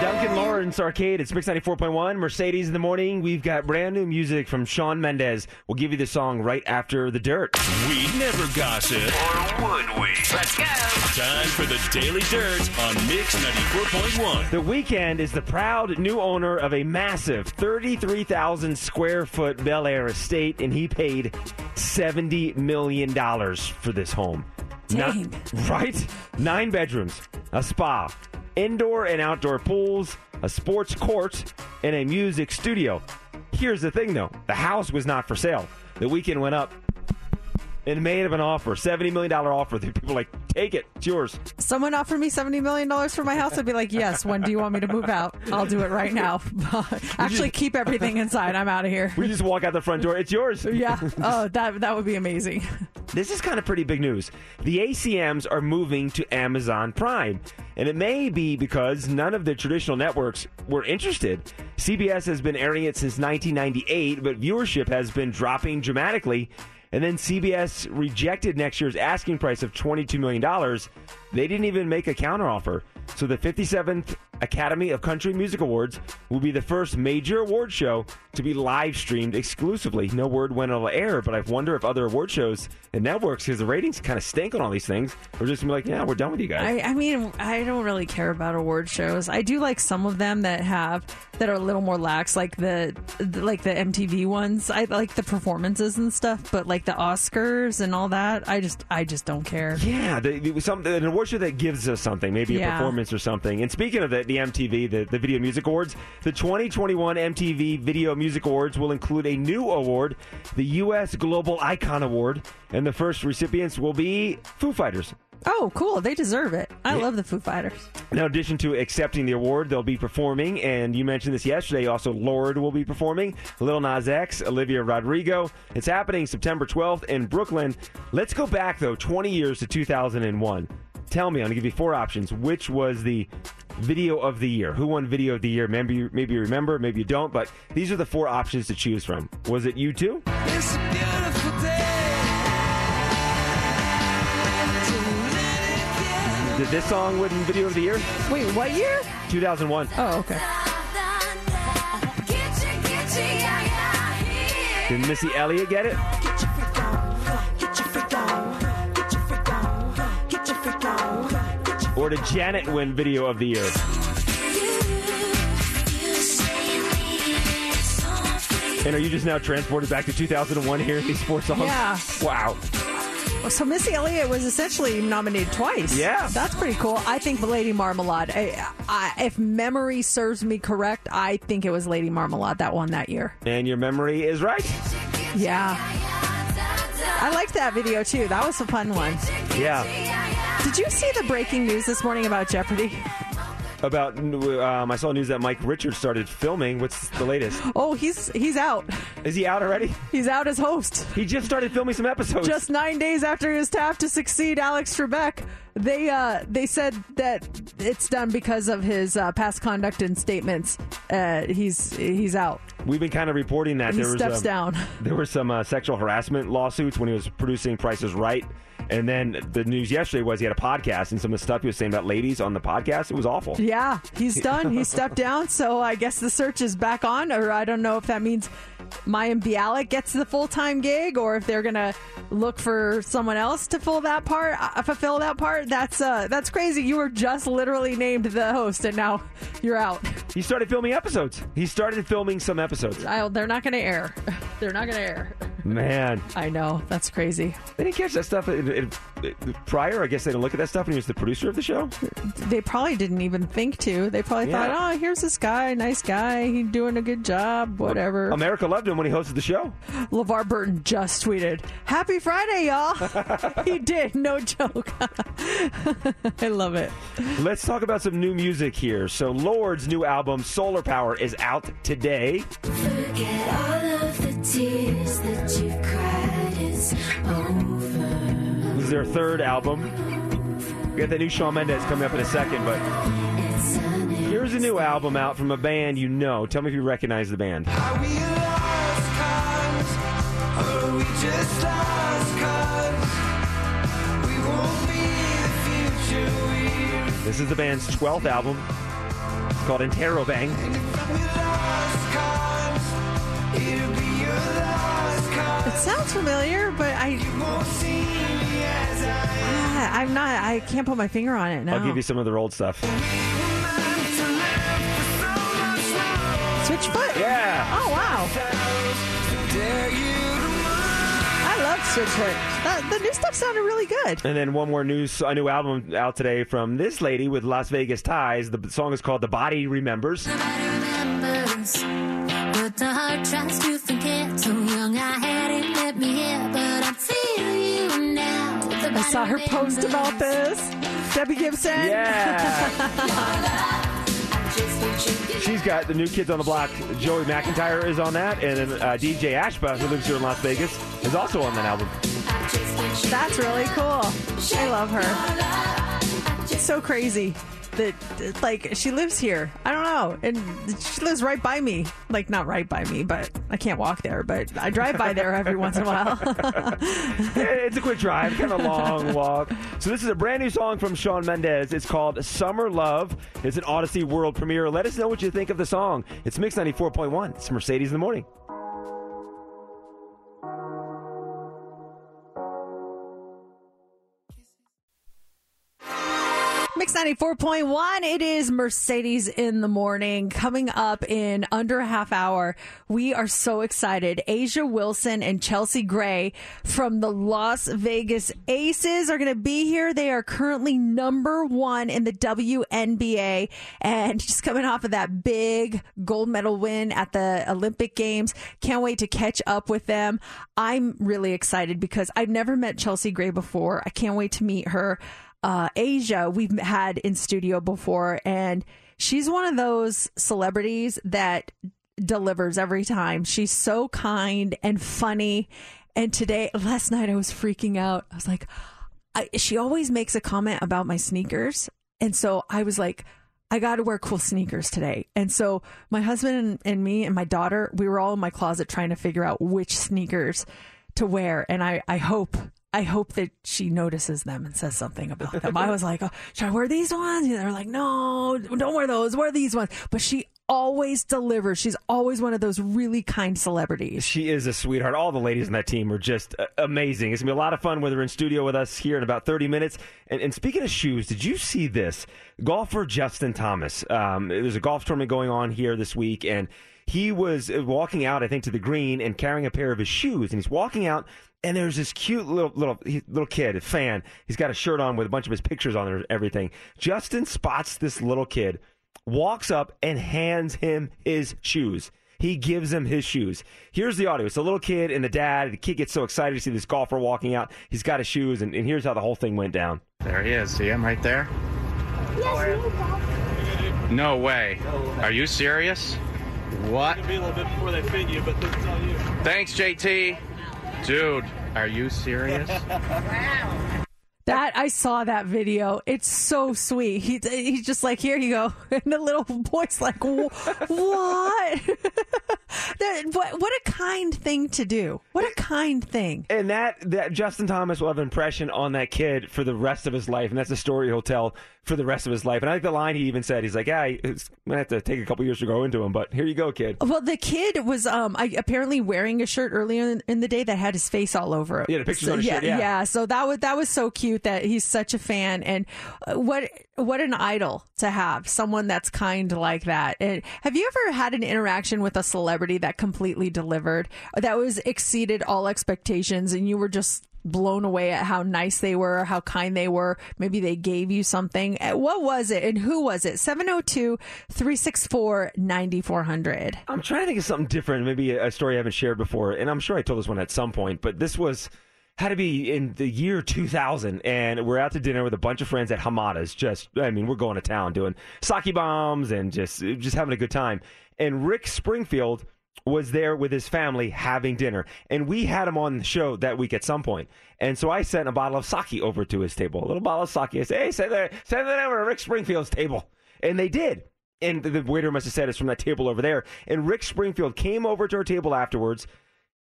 Duncan Laurence Arcade. It's Mix 94.1. Mercedes in the morning. We've got brand new music from Shawn Mendes. We'll give you the song right after the dirt. We never gossip. Or would we? Let's go. Time for the Daily Dirt on Mix 94.1. The Weeknd is the proud new owner of a massive 33,000 square foot Bel Air estate, and he paid $70 million for this home. Dang. right? Nine bedrooms, a spa, indoor and outdoor pools, a sports court, and a music studio. Here's the thing though the house was not for sale. The Weeknd went up and made of an offer, $70 million offer. The people like, Take it. It's yours. Someone offered me $70 million for my house. I'd be like, yes, when do you want me to move out? I'll do it right now. Actually, keep everything inside. I'm out of here. We just walk out the front door. It's yours. Yeah. Oh, that, that would be amazing. This is kind of pretty big news. The ACMs are moving to Amazon Prime, and it may be because none of the traditional networks were interested. CBS has been airing it since 1998, but viewership has been dropping dramatically. And then CBS rejected next year's asking price of $22 million. They didn't even make a counteroffer. So the 57th Academy of Country Music Awards will be the first major award show to be live streamed exclusively. No word when it'll air, but I wonder if other award shows and networks, because the ratings kind of stink on all these things, are just gonna be like, yeah, we're done with you guys. I, I mean, I don't really care about award shows. I do like some of them that have that are a little more lax, like the, the like the MTV ones. I like the performances and stuff, but like the Oscars and all that, I just I just don't care. Yeah, the, the- some, an award that gives us something, maybe a Yeah. performance or something. And speaking of the, the MTV, the, the Video Music Awards, the 2021 MTV Video Music Awards will include a new award, the U.S. Global Icon Award, and the first recipients will be Foo Fighters. Oh, cool! They deserve it. I love the Foo Fighters. Now, in addition to accepting the award, they'll be performing, and you mentioned this yesterday. Also, Lorde will be performing. Lil Nas X, Olivia Rodrigo. It's happening September 12th in Brooklyn. Let's go back though, 20 years to 2001. Tell me, I'm gonna give you four options. Which was the video of the year? Who won video of the year? Maybe you, maybe you remember, maybe you don't. But these are the four options to choose from. Was it U2? It's a beautiful day. Did this song win video of the year? Wait, what year? 2001. Oh, okay. Did Missy Elliott get it? Did Janet win video of the year? And are you just now transported back to 2001 hearing these four songs? Yeah. Wow. So Missy Elliott was essentially nominated twice. Yeah. that's pretty cool. I think Lady Marmalade. I, I, if memory serves me correct, I think it was Lady Marmalade that won that year. And your memory is right. Yeah, I liked that video too. That was a fun one. Yeah. Did you see the breaking news this morning about Jeopardy? About, um, I saw news that Mike Richards started filming. What's the latest? Oh, he's he's out. Is he out already? He's out as host. He just started filming some episodes. Just nine days after he was tapped to succeed Alex Trebek, they uh, they said that it's done because of his uh, past conduct and statements. Uh, he's he's out. We've been kind of reporting that He there was steps um, down. There were some uh, sexual harassment lawsuits when he was producing Prices Right, and then the news yesterday was he had a podcast and some of the stuff he was saying about ladies on the podcast. It was awful. Yeah, he's done. He stepped down. So I guess the search is back on, or I don't know if that means Mayim Bialik gets the full time gig, or if they're gonna look for someone else to fill that part, uh, fulfill that part. That's uh, that's crazy. You were just literally named the host, and now you're out. He started filming episodes. He started filming some episodes. I, they're not gonna air. They're not gonna air. Man, I know that's crazy. they didn't catch that stuff in- in- in- prior. I guess they didn't look at that stuff and he was the producer of the show. They probably didn't even think to. They probably Yeah. thought, oh, here's this guy, nice guy, he's doing a good job, whatever. America loved him when he hosted the show. LeVar Burton just tweeted, Happy Friday, y'all. he did, no joke. I love it. Let's talk about some new music here. So, Lorde's new album, Solar Power, is out today. Forget all of the tears that you've cried. It's over. This is their third album. We got that new Shawn Mendes coming up in a second, but here's a new album out from a band you know. Tell me if you recognize the band. Are we lost cause? Or are we just lost cause? We won't be the future we This is the band's 12th album. It's called Interrobang. we. It'll be your lost cause. It sounds familiar, but I, Won't see me as I ah, I'm not, I can't put my finger on it now. I'll give you some of their old stuff. am to live for so much more. Switchfoot? Yeah. Oh, wow. Dare you to move. I love Switchfoot. That, the new stuff sounded really good. And then one more news, a new album out today from this lady with Las Vegas ties. The song is called "The Body Remembers." Remembers, but the heart tries to forget. So young, I had it, let me hear, but I feel you now. The saw her post about this. Debbie Gibson. Yeah. She's got the new kids on the block. Joey McIntyre is on that, and then uh, DJ Ashba, who lives here in Las Vegas, is also on that album. That's really cool. I love her. It's so crazy that like she lives here. I don't know, and she lives right by me. Like not right by me, but I can't walk there. But I drive by there every once in a while. it's a quick drive, kind of long walk. So this is a brand new song from Shawn Mendes. It's called "Summer Love." It's an Audacy world premiere. Let us know what you think of the song. It's Mix ninety four point one. It's Mercedes in the morning. Mix 94.1. It is Mercedes in the morning. Coming up in under a half hour, we are so excited. A'ja Wilson and Chelsea Gray from the Las Vegas Aces are going to be here. They are currently number one in the WNBA and just coming off of that big gold medal win at the Olympic Games. Can't wait to catch up with them. I'm really excited because I've never met Chelsea Gray before. I can't wait to meet her uh, A'ja we've had in studio before, and she's one of those celebrities that delivers every time. She's so kind and funny. And today, last night, I was freaking out. I was like, I, she always makes a comment about my sneakers. And so I was like, I got to wear cool sneakers today. And so my husband and, and me and my daughter, we were all in my closet trying to figure out which sneakers to wear. And I, I hope I hope that she notices them and says something about them. I was like, oh, should I wear these ones? And they're like, no, don't wear those. Wear these ones. But she always delivers. She's always one of those really kind celebrities. She is a sweetheart. All the ladies on that team are just uh, amazing. It's going to be a lot of fun when they're in studio with us here in about 30 minutes. And, and speaking of shoes, did you see this? Golfer Justin Thomas. Um, there's a golf tournament going on here this week, and he was walking out, I think, to the green and carrying a pair of his shoes. And he's walking out, and there's this cute little little little kid, a fan. He's got a shirt on with a bunch of his pictures on there, and everything. Justin spots this little kid, walks up and hands him his shoes. He gives him his shoes. Here's the audio. It's a little kid and the dad. The kid gets so excited to see this golfer walking out. He's got his shoes, and, and here's how the whole thing went down. There he is. See him right there? Yes, No way. Are you serious? What? Be a little bit before they fit you, but this is you. Thanks, JT. Dude, are you serious? wow. That I saw that video. It's so sweet. He he's just like, here you go, and the little boy's like, what? That- what? What a kind thing to do. What a kind thing. And that that Justin Thomas will have an impression on that kid for the rest of his life, and that's a story he'll tell for the rest of his life. And I think the line he even said. He's like, "Yeah, it's gonna have to take a couple years to grow into him, but here you go, kid." Well, the kid was um I, apparently wearing a shirt earlier in, in the day that had his face all over it. Yeah, the pictures So- on his yeah, shirt, yeah. So that was that was so cute that he's such a fan, and uh, what what an idol to have someone that's kind like that. And have you ever had an interaction with a celebrity that completely delivered, that was exceeded all expectations, and you were just blown away at how nice they were, how kind they were. Maybe they gave you something. Uh, What was it and who was it? 702 364 9400. I'm trying to think of something different, maybe a story I haven't shared before, and I'm sure I told this one at some point, but this was had to be in the year 2000, and we're out to dinner with a bunch of friends at Hamada's. Just, I mean, we're going to town doing sake bombs and just just having a good time. And Rick Springfield was there with his family having dinner, and we had him on the show that week at some point. And so I sent a bottle of sake over to his table, a little bottle of sake. I said, "Hey, send that send that over to Rick Springfield's table," and they did. And the waiter must have said it's from that table over there. And Rick Springfield came over to our table afterwards,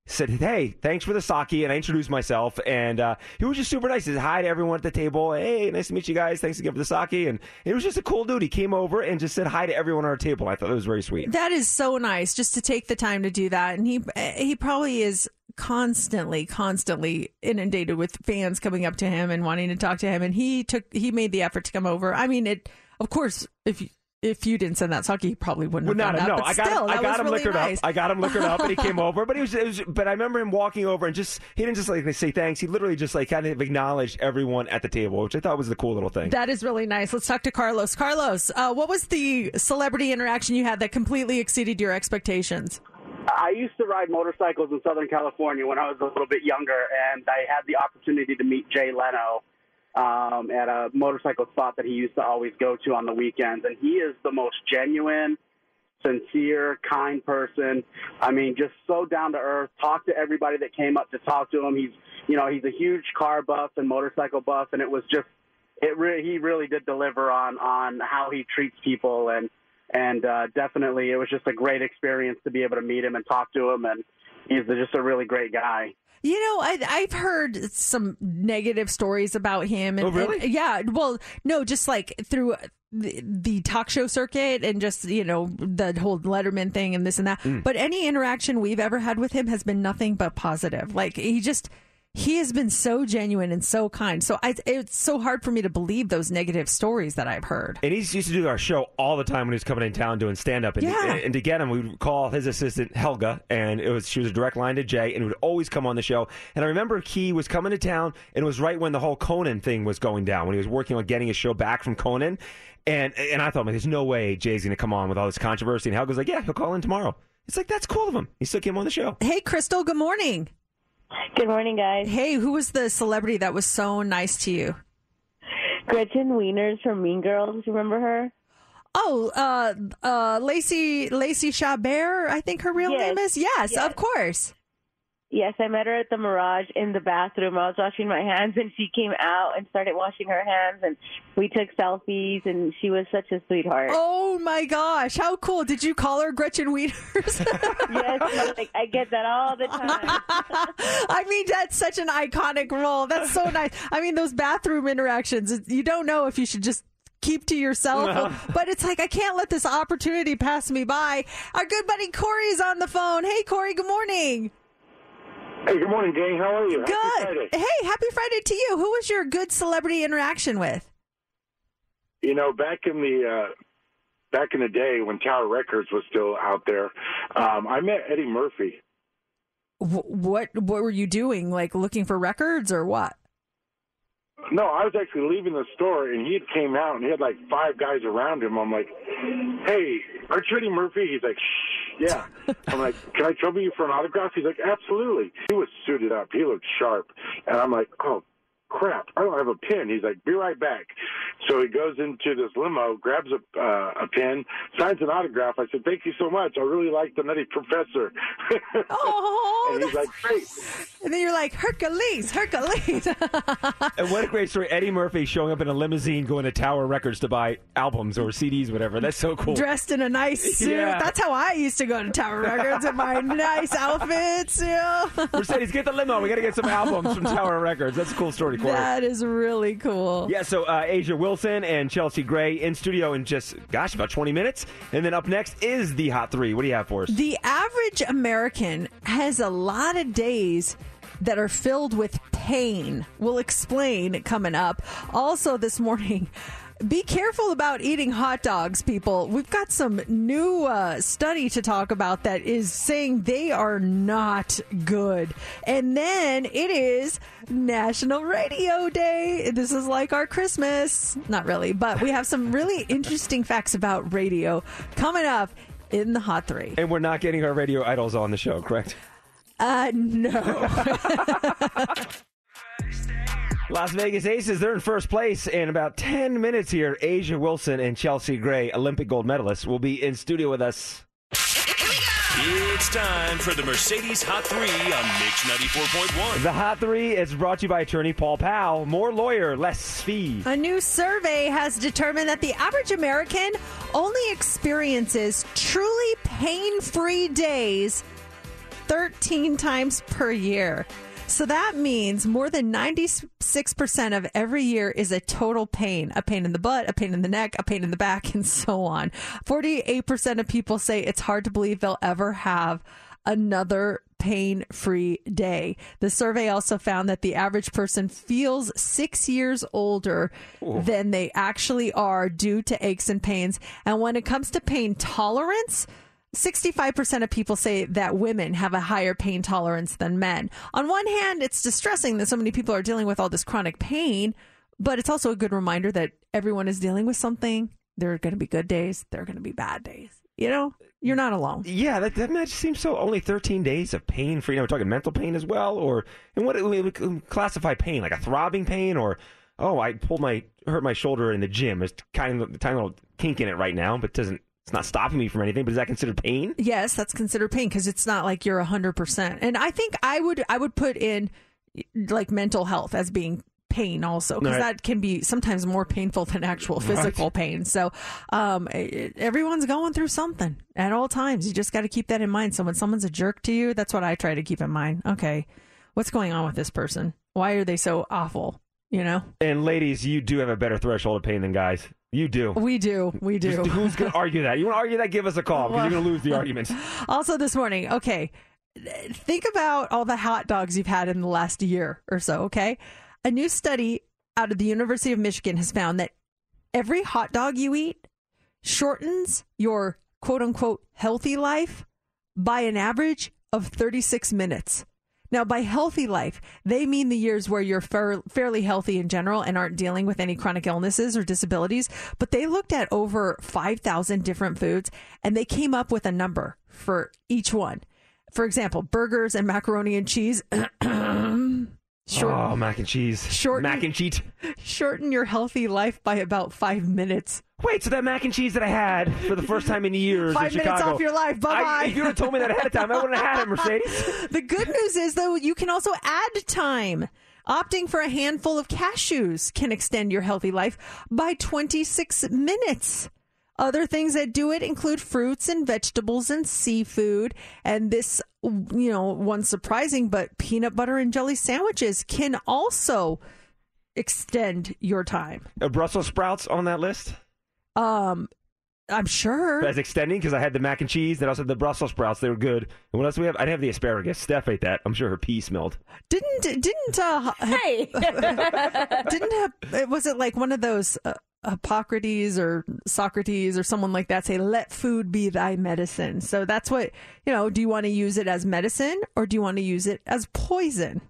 said, "Hey, thanks for the sake," and I introduced myself, and uh, he was just super nice. He said hi to everyone at the table. Hey, nice to meet you guys. Thanks again for the sake, and it was just a cool dude. He came over and just said hi to everyone at our table. I thought it was very sweet. That is so nice just to take the time to do that. And he he probably is constantly constantly inundated with fans coming up to him and wanting to talk to him and he took he made the effort to come over. I mean it of course if you if you didn't send that sake, he probably wouldn't Well, have not done that. no. but I got still, him, I got was him really liquored nice. up. I got him liquored up, and he came over. But he was, it was, but I remember him walking over and just he didn't just like say thanks. He literally just like kind of acknowledged everyone at the table, which I thought was the cool little thing. That is really nice. Let's talk to Carlos. Carlos, uh, what was the celebrity interaction you had that completely exceeded your expectations? I used to ride motorcycles in Southern California when I was a little bit younger, and I had the opportunity to meet Jay Leno. Um, at a motorcycle spot that he used to always go to on the weekends, and he is the most genuine, sincere, kind person. I mean, just so down to earth. Talked to everybody that came up to talk to him. He's, you know, he's a huge car buff and motorcycle buff, and it was just, it really, he really did deliver on on how he treats people, and and uh, definitely it was just a great experience to be able to meet him and talk to him, and he's just a really great guy. You know, I, I've heard some negative stories about him. And, Oh, really? and- yeah. Well, no, just like through the, the talk show circuit and just, you know, the whole Letterman thing and this and that. Hmm. But any interaction we've ever had with him has been nothing but positive. Like, he just. He has been so genuine and so kind. So I, it's so hard for me to believe those negative stories that I've heard. And he used to do our show all the time when he was coming in town doing stand up. And, Yeah. and to get him, we would call his assistant Helga, and it was she was a direct line to Jay, and he would always come on the show. And I remember he was coming to town, and it was right when the whole Conan thing was going down, when he was working on getting his show back from Conan. And and I thought, man, there's no way Jay's going to come on with all this controversy. And Helga's like, yeah, he'll call in tomorrow. It's like that's cool of him. He still came on the show. Hey, Crystal, good morning. Good morning, guys. Hey, who was the celebrity that was so nice to you? Gretchen Wieners from Mean Girls. Remember her? Oh, uh, uh, Lacey Lacey Chabert, I think her real Yes. name is. Yes, Yes. of course. Yes, I met her at the Mirage in the bathroom. I was washing my hands, and she came out and started washing her hands, and we took selfies, and she was such a sweetheart. Oh my gosh, how cool! Did you call her Gretchen Wieners? yes, like, I get that all the time. I mean, that's such an iconic role. That's so nice. I mean, those bathroom interactions, you don't know if you should just keep to yourself, but it's like, I can't let this opportunity pass me by. Our good buddy Corey's on the phone. Hey, Corey, good morning. Hey, good morning, gang. How are you? Happy Good. Friday. Hey, happy Friday to you. Who was your good celebrity interaction with? You know, back in the uh, back in the day when Tower Records was still out there, um, I met Eddie Murphy. Wh- What what were you doing? Like looking for records or what? No, I was actually leaving the store, and he had came out, and he had like five guys around him. I'm like, "Hey, aren't you Eddie Murphy?" He's like, "Shh, yeah." I'm like, "Can I trouble you for an autograph?" He's like, "Absolutely." He was suited up. He looked sharp, and I'm like, "Oh." Crap! I don't have a pen. He's like, "Be right back." So he goes into this limo, grabs a uh, a pen, signs an autograph. I said, "Thank you so much. I really like the Nutty Professor." Oh, and he's like, "Great." And then you're like Hercules, Hercules. And what a great story. Eddie Murphy showing up in a limousine going to Tower Records to buy albums or CDs, whatever. That's so cool. Dressed in a nice suit. Yeah. That's how I used to go to Tower Records in my nice outfits. You know? Mercedes, get the limo. We got to get some albums from Tower Records. That's a cool story, Corey. That is really cool. Yeah, so uh, A'ja Wilson and Chelsea Gray in studio in just, gosh, about 20 minutes. And then up next is the Hot Three. What do you have for us? The average American has a lot of days that are filled with pain. We'll explain coming up. Also, this morning, be careful about eating hot dogs, people. We've got some new uh, study to talk about that is saying they are not good. And then it is National Radio Day. This is like our Christmas. Not really, but we have some really interesting facts about radio coming up in the Hot Three. And we're not getting our radio idols on the show, correct? Uh, no. Las Vegas Aces, they're in first place. In about 10 minutes here, A'ja Wilson and Chelsea Gray, Olympic gold medalists, will be in studio with us. It's time for the Mercedes Hot 3 on Mix 94.1. The Hot Three is brought to you by attorney Paul Powell. More lawyer, less fee. A new survey has determined that the average American only experiences truly pain free days 13 times per year. So that means more than 96% of every year is a total pain a pain in the butt, a pain in the neck, a pain in the back, and so on. 48% of people say it's hard to believe they'll ever have another pain free day. The survey also found that the average person feels six years older than they actually are due to aches and pains. And when it comes to pain tolerance, 65% of people say that women have a higher pain tolerance than men. On one hand, it's distressing that so many people are dealing with all this chronic pain, but it's also a good reminder that everyone is dealing with something. There are going to be good days, there are going to be bad days. You know, you're not alone. Yeah, that, that seems so. Only 13 days of pain free. We're talking mental pain as well, or and what we classify pain like a throbbing pain or oh, I pulled my hurt my shoulder in the gym. It's kind of tiny little kink in it right now, but doesn't it's not stopping me from anything. But is that considered pain? Yes, that's considered pain because it's not like you're hundred percent. And I think I would I would put in like mental health as being pain also because Right. that can be sometimes more painful than actual physical pain. So um, it- everyone's going through something at all times. You just got to keep that in mind. So when someone's a jerk to you, that's what I try to keep in mind. Okay, what's going on with this person? Why are they so awful? You know, And ladies, you do have a better threshold of pain than guys. You do. we do, we do. Just who's going to argue that? You want to argue that? Give us a call because you're going to lose the argument. Also, this morning, okay, think about all the hot dogs you've had in the last year or so, okay? A new study out of the University of Michigan has found that every hot dog you eat shortens your quote unquote healthy life by an average of 36 minutes. Now, by healthy life, they mean the years where you're fair, fairly healthy in general and aren't dealing with any chronic illnesses or disabilities. But they looked at over 5,000 different foods and they came up with a number for each one. For example, burgers and macaroni and cheese. Short, Oh, mac and cheese. Shorten- Mac and cheese. Shorten your healthy life by about five minutes. Wait, so that mac and cheese that I had for the first time in years Five in minutes Chicago. off your life. Bye I- bye. If you would have told me that ahead of time, I wouldn't have had it, Mercedes. The good news is, though, you can also add time. Opting for a handful of cashews can extend your healthy life by 26 minutes. Other things that do it include fruits and vegetables and seafood. And this, you know, one surprising, but peanut butter and jelly sandwiches can also extend your time. Are Brussels sprouts on that list Um, I'm sure. as extending because I had the mac and cheese. Then I also had the Brussels sprouts. They were good. And what else do we have? I didn't have the asparagus. Steph ate that. I'm sure her pee smelled. Didn't didn't uh Hey. didn't have, it was it like one of those uh, Hippocrates or Socrates or someone like that say let food be thy medicine. So that's what, you know, do you want to use it as medicine or do you want to use it as poison?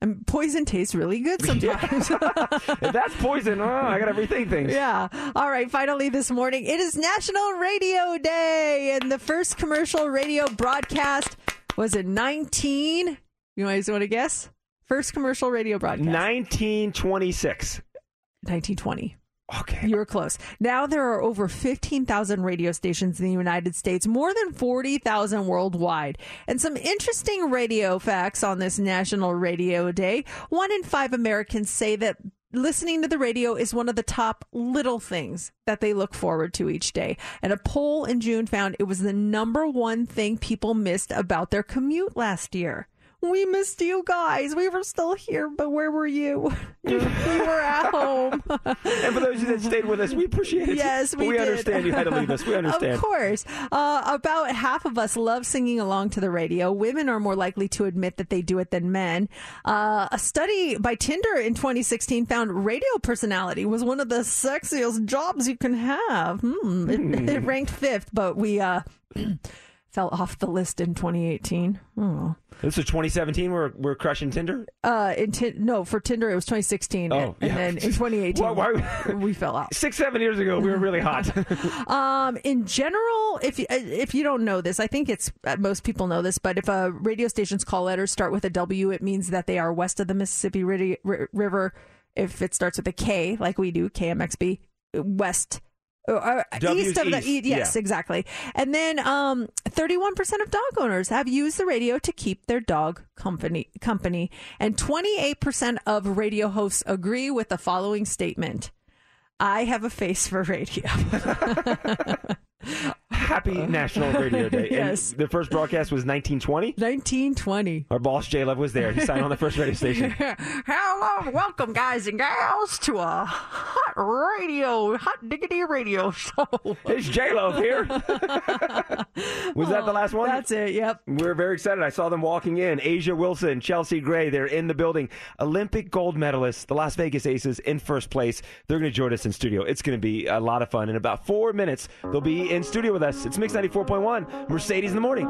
And poison tastes really good sometimes. if that's poison, oh, I got to rethink things. Yeah. All right. Finally, this morning, it is National Radio Day, and the first commercial radio broadcast was in 19. You guys want to guess? First commercial radio broadcast. 1926. 1920. Okay. You were close. Now there are over 15,000 radio stations in the United States, more than 40,000 worldwide. And some interesting radio facts on this National Radio Day. One in five Americans say that listening to the radio is one of the top little things that they look forward to each day. And a poll in June found it was the number one thing people missed about their commute last year. We missed you guys. We were still here, but where were you? we were at home. And for those of you that stayed with us, we appreciate it. Yes, we, we understand you had to leave us. We understand. Of course. Uh, about half of us love singing along to the radio. Women are more likely to admit that they do it than men. Uh, a study by Tinder in 2016 found radio personality was one of the sexiest jobs you can have. Hmm. It, it ranked fifth, but we uh, fell off the list in 2018. Oh. This is 2017. We're we're crushing Tinder. Uh, in Tin no, for Tinder it was 2016, Oh, and, and then in 2018 Why- why- we fell off. Six seven years ago, we were really hot. Um, in general, if you, if you don't know this, I think it's uh, most people know this, but if a radio station's call letters start with a W, it means that they are west of the Mississippi Ri- Ri- River. If it starts with a K, like we do, KMXB, west. Or, uh, east of the east, yes yeah. exactly. And then um 31% of dog owners have used the radio to keep their dog company company. And 28% of radio hosts agree with the following statement. I have a face for radio Happy uh, National Radio Day. Yes. And the first broadcast was 1920. 1920. Our boss Jay Love was there. He signed on the first radio station. Hello, welcome, guys and gals, to a hot radio, hot diggity radio show. It's J Love here. was that the oh, last one? That's it. Yep. We're very excited. I saw them walking in. A'ja Wilson, Chelsea Gray, they're in the building. Olympic gold medalists, the Las Vegas Aces in first place. They're going to join us in studio. It's going to be a lot of fun. In about four minutes, they'll be in studio with us. It's Mix 94.1, Mercedes in the morning.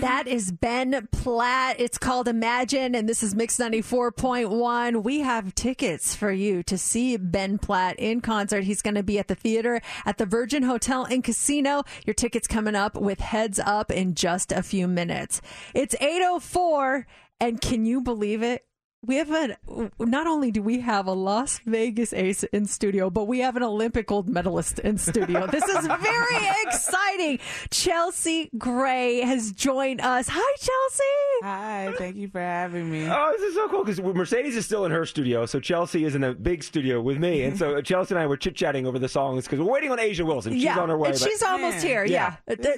That is Ben Platt. It's called Imagine, and this is Mix 94.1. We have tickets for you to see Ben Platt in concert. He's going to be at the theater at the Virgin Hotel and Casino. Your tickets coming up with heads up in just a few minutes. It's 804, and can you believe it? We have a not only do we have a Las Vegas ace in studio, but we have an Olympic gold medalist in studio. this is very exciting. Chelsea Gray has joined us. Hi, Chelsea. Hi, thank you for having me. Oh, this is so cool because Mercedes is still in her studio, so Chelsea is in a big studio with me, and so uh, Chelsea and I were chit chatting over the songs because we're waiting on A'ja Wilson. She's yeah, on her way. and but- she's almost here. Yeah.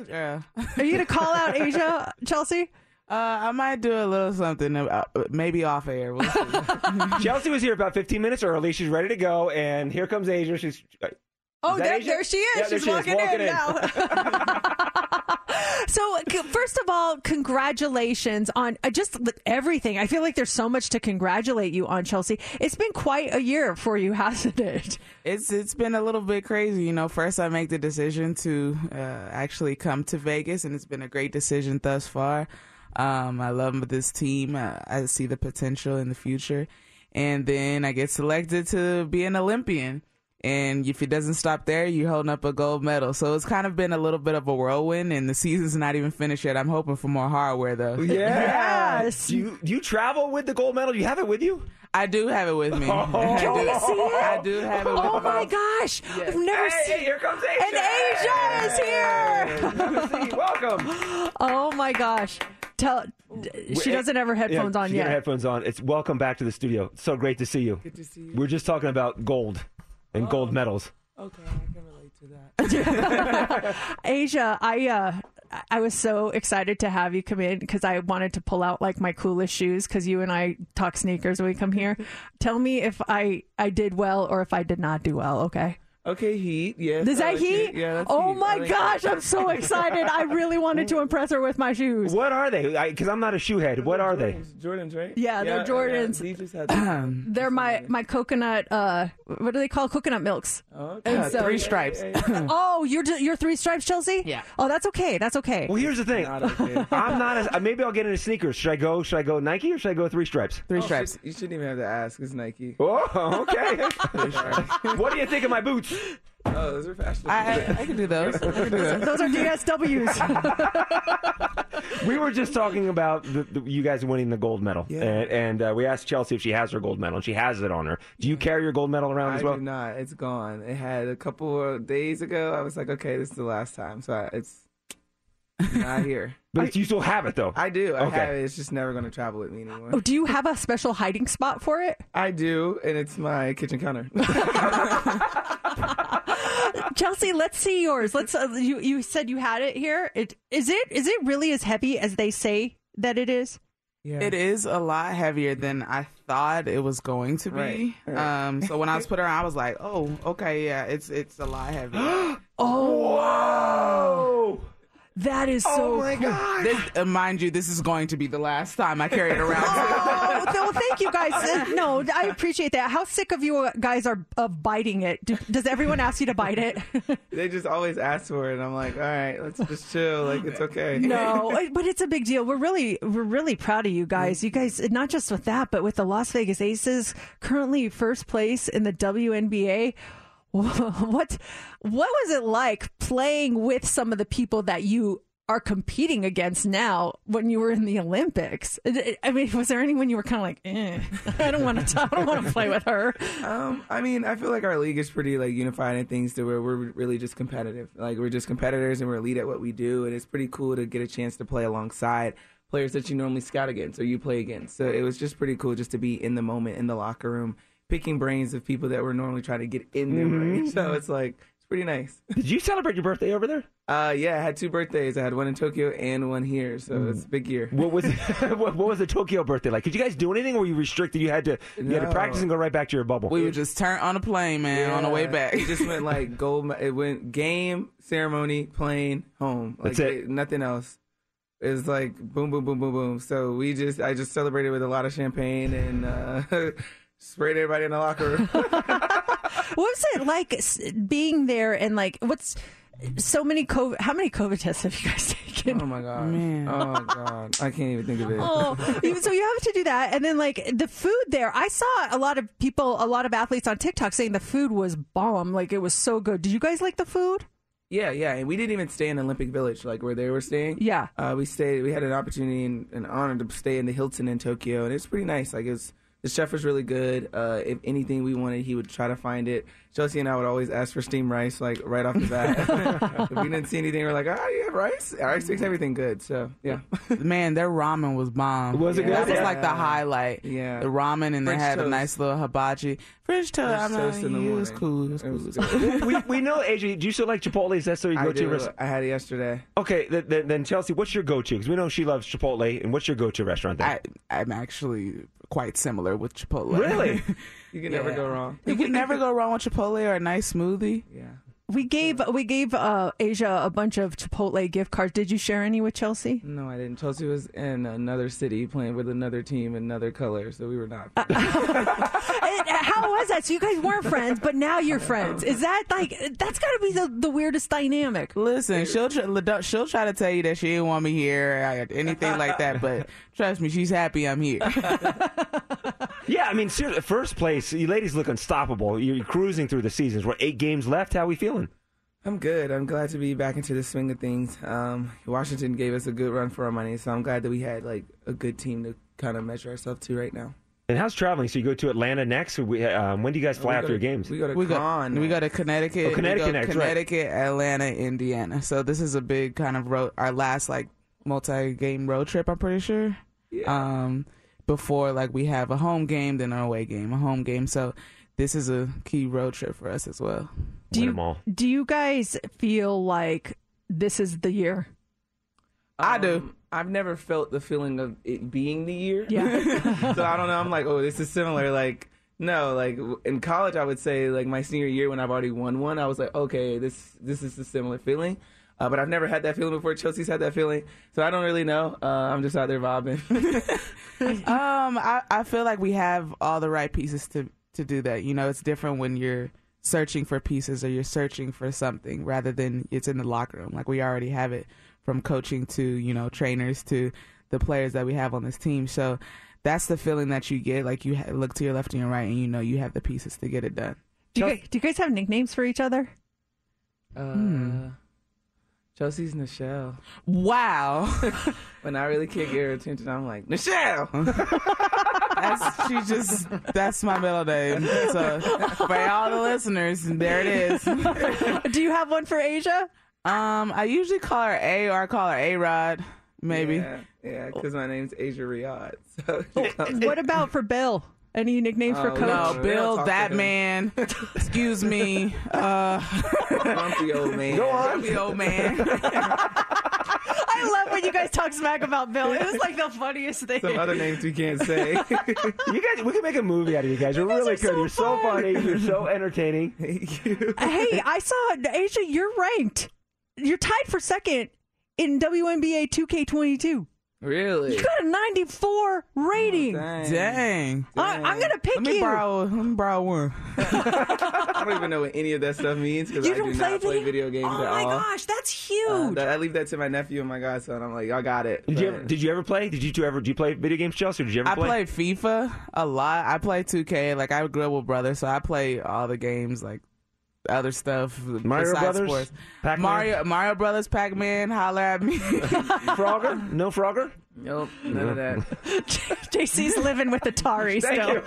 Yeah. Are you gonna call out A'ja, Chelsea? Uh, I might do a little something, uh, maybe off air. We'll see. Chelsea was here about 15 minutes early. She's ready to go, and here comes A'ja. She's. Oh, there, A'ja? there she is. Yeah, there She's she is, walking, walking in, in. now. so, c- first of all, congratulations on uh, just everything. I feel like there's so much to congratulate you on, Chelsea. It's been quite a year for you, hasn't it? It's it's been a little bit crazy, you know. First, I make the decision to uh, actually come to Vegas, and it's been a great decision thus far. Um, I love this team. Uh, I see the potential in the future, and then I get selected to be an Olympian. And if it doesn't stop there, you're holding up a gold medal. So it's kind of been a little bit of a whirlwind, and the season's not even finished yet. I'm hoping for more hardware, though. Yeah. Do you do you travel with the gold medal? Do you have it with you? I do have it with me. Oh. Can do. we see it? I do have it with Oh me. my gosh! I've never Hey, seen. hey, here comes A'ja. And A'ja is here. Have a. Welcome. Oh my gosh! Tell she doesn't have her headphones Yeah, on she got yet. her headphones on. It's welcome back to the studio. So great to see you. Good to see you. We're just talking about gold and gold medals. Okay, I can relate to that. A'ja, I uh I was so excited to have you come in because I wanted to pull out like my coolest shoes because you and I talk sneakers when we come here. Tell me if I I did well or if I did not do well. Okay. Okay, Heat. Yes. Is that like he? it. Yeah, that's oh Heat. my like gosh, it. I'm so excited. I really wanted to impress her with my shoes. What are they? Because I'm not a shoe head. What are they? Jordans, right? Yeah, they're Jordans. Yeah, he just had. They're my my coconut uh what do they call coconut milks? okay. And so- Three stripes. oh, you're you're three stripes, Chelsea? Yeah. Oh, that's okay. That's okay. Well, here's the thing. Not okay. I'm not. A, uh, maybe I'll get into sneakers. Should I go? Should I go Nike or should I go three stripes? Three Oh, stripes. shit, You shouldn't even have to ask. It's Nike. Oh, okay. what do you think of my boots? Oh, those are fashionable. I, I, I can do those. I can do those. Those are DSWs. We were just talking about the, the, you guys winning the gold medal, Yeah. and, and uh, we asked Chelsea if she has her gold medal, and she has it on her. Do you carry your gold medal around I as well? do not. It's gone. It had a couple of days ago. I was like, okay, this is the last time. So I, it's not here. But it's- you still have it though. I do. I Okay. have it. It's just never going to travel with me anymore. oh, do you have a special hiding spot for it? I do, and it's my kitchen counter. Chelsea, let's see yours. Let's. Uh, you you said you had it here. It is it is it really as heavy as they say that it is? yeah. It is a lot heavier than I thought it was going to be. Right, right. Um, so when I was put her on, I was like, "Oh, okay, yeah, it's it's a lot heavier." Oh, Whoa! That is so. Oh my cool. god! this, uh, mind you, this is going to be the last time I carry it around. Oh, th- well, thank you guys. Uh, No, I appreciate that. How sick of you guys are of biting it? Do, does everyone ask you to bite it? They just always ask for it. and I'm like, all right, let's just chill. Like it's okay. no, but it's a big deal. We're really, we're really proud of you guys. You guys, not just with that, but with the Las Vegas Aces, currently first place in the WNBA. What, what was it like playing with some of the people that you are competing against now when you were in the Olympics? I mean, was there anyone you were kind of like, eh, I don't want to, I don't want to play with her. Um, I mean, I feel like our league is pretty like unified in things to where we're really just competitive. Like we're just competitors and we're elite at what we do, and it's pretty cool to get a chance to play alongside players that you normally scout against or you play against. So it was just pretty cool just to be in the moment in the locker room, picking brains of people that were normally trying to get in their brains. So it's like it's pretty nice. Did you celebrate your birthday over there? Uh, yeah, I had two birthdays. I had one in Tokyo and one here, so it's a big year. What was what, what was the Tokyo birthday like? Could you guys do anything? Or were you restricted? You had to you had to practice and go right back to your bubble. we would just turn on a plane, man, on the way back. It just went like gold. It went game, ceremony, plane, home. Like, That's it. Nothing else. It was like boom, boom, boom, boom, boom. So we just, I just celebrated with a lot of champagne and uh, sprayed everybody in the locker room. What was it like being there and like what's so many COVID? How many COVID tests have you guys taken? oh my god. Man. Oh god. I can't even think of it. Oh, so you have to do that, and then like the food there. I saw a lot of people, a lot of athletes on TikTok saying the food was bomb, like it was so good. Did you guys like the food? Yeah, yeah, and we didn't even stay in Olympic Village, like where they were staying. Yeah. uh, we stayed. We had an opportunity and an honor to stay in the Hilton in Tokyo, and it's pretty nice. Like it's the chef was really good. Uh, if anything we wanted, he would try to find it. Chelsea and I would always ask for steamed rice, like right off the bat. if we didn't see anything, we're like, oh, you have rice? Rice makes everything good. So yeah. Man, their ramen was bomb. Was it That good? was Yeah. like the highlight. Yeah. The ramen, and they French had a nice little hibachi. French toast. French I'm toast not, in the it was morning. cool. It was cool. It was cool. we, we know, AJ, do you still like Chipotle? Is that so you go to? do. Rest- I had it yesterday. okay, th- th- then Chelsea, what's your go-to? Because we know she loves Chipotle, and what's your go-to restaurant there? I, I'm actually quite similar with Chipotle. Really? You can never go wrong. You can never go wrong with Chipotle or a nice smoothie. Yeah. We gave we gave uh, A'ja a bunch of Chipotle gift cards. Did you share any with Chelsea? No, I didn't. Chelsea was in another city playing with another team, another color, so we were not. And how was that? So you guys weren't friends, but now you're friends. Is that like that's got to be the, the weirdest dynamic? Listen, she'll try, she'll try to tell you that she didn't want me here, or anything like that. But trust me, she's happy I'm here. yeah, I mean, seriously, first place, you ladies look unstoppable. You're cruising through the seasons. We're eight games left? How we feeling? I'm good. I'm glad to be back into the swing of things. Um, Washington gave us a good run for our money, so I'm glad that we had like a good team to kind of measure ourselves to right now. And how's traveling? So you go to Atlanta next? Or we, um, when do you guys fly We after go your games? we go to we go, we go to Connecticut. Oh, Connecticut we go next, right. Connecticut, Atlanta, Indiana. So this is a big kind of road. Our last like multi-game road trip. I'm pretty sure. Um, before like we have a home game, then an away game, a home game. So this is a key road trip for us as well. Do you do you guys feel like this is the year? I do. I've never felt the feeling of it being the year. Yeah. so I don't know. I'm like, oh, this is similar. Like, no, like in college, I would say like my senior year when I've already won one, I was like, okay, this this is a similar feeling. Uh, but I've never had that feeling before. Chelsea's had that feeling, so I don't really know. Uh, I'm just out there vibing. um, I, I feel like we have all the right pieces to to do that. You know, it's different when you're searching for pieces or you're searching for something rather than it's in the locker room. Like we already have it from coaching to you know trainers to the players that we have on this team. So that's the feeling that you get. Like you look to your left and your right, and you know you have the pieces to get it done. Do you, guys, do you guys have nicknames for each other? Uh, Chelsea's Nichelle. Wow. when I really can't get her attention, I'm like Nichelle. That's she just that's my middle name. So for all the listeners, there it is. Do you have one for A'ja? Um, I usually call her A or I call her A Rod, maybe. Yeah, yeah, because my name's A'ja Riyadh. So What about for Bill? Any nicknames for Oh, Coach? No, Bill, that man. Excuse me. Uh, grumpy old man. Go on. Grumpy old man. I love when you guys talk smack about Bill. It was like the funniest thing. Some other names we can't say. you guys, we can make a movie out of you guys. You're really good. so You're so funny. You're so entertaining. hey, I saw A'ja. You're ranked. You're tied for second in WNBA 2K22. Really? You got a 94 rating. Dang. I, I'm gonna pick Let me you. borrow. Let me borrow one. I don't even know what any of that stuff means because I don't play not play video games oh at my gosh, that's huge. Uh, that- I leave that to my nephew and my godson. I'm like, y'all got it. Did you ever? Did you ever play? Did you two ever? Did you play video games, Chelsea? Did you ever I play? played FIFA a lot. I play 2K. Like I grew up with brothers, so I play all the games, like other stuff. Mario besides Brothers? sports. Pac-Man? Mario, Mario Brothers, Pac Man. Holler at me. Frogger? No Frogger? Nope, none of that. JC's living with Atari Thank still.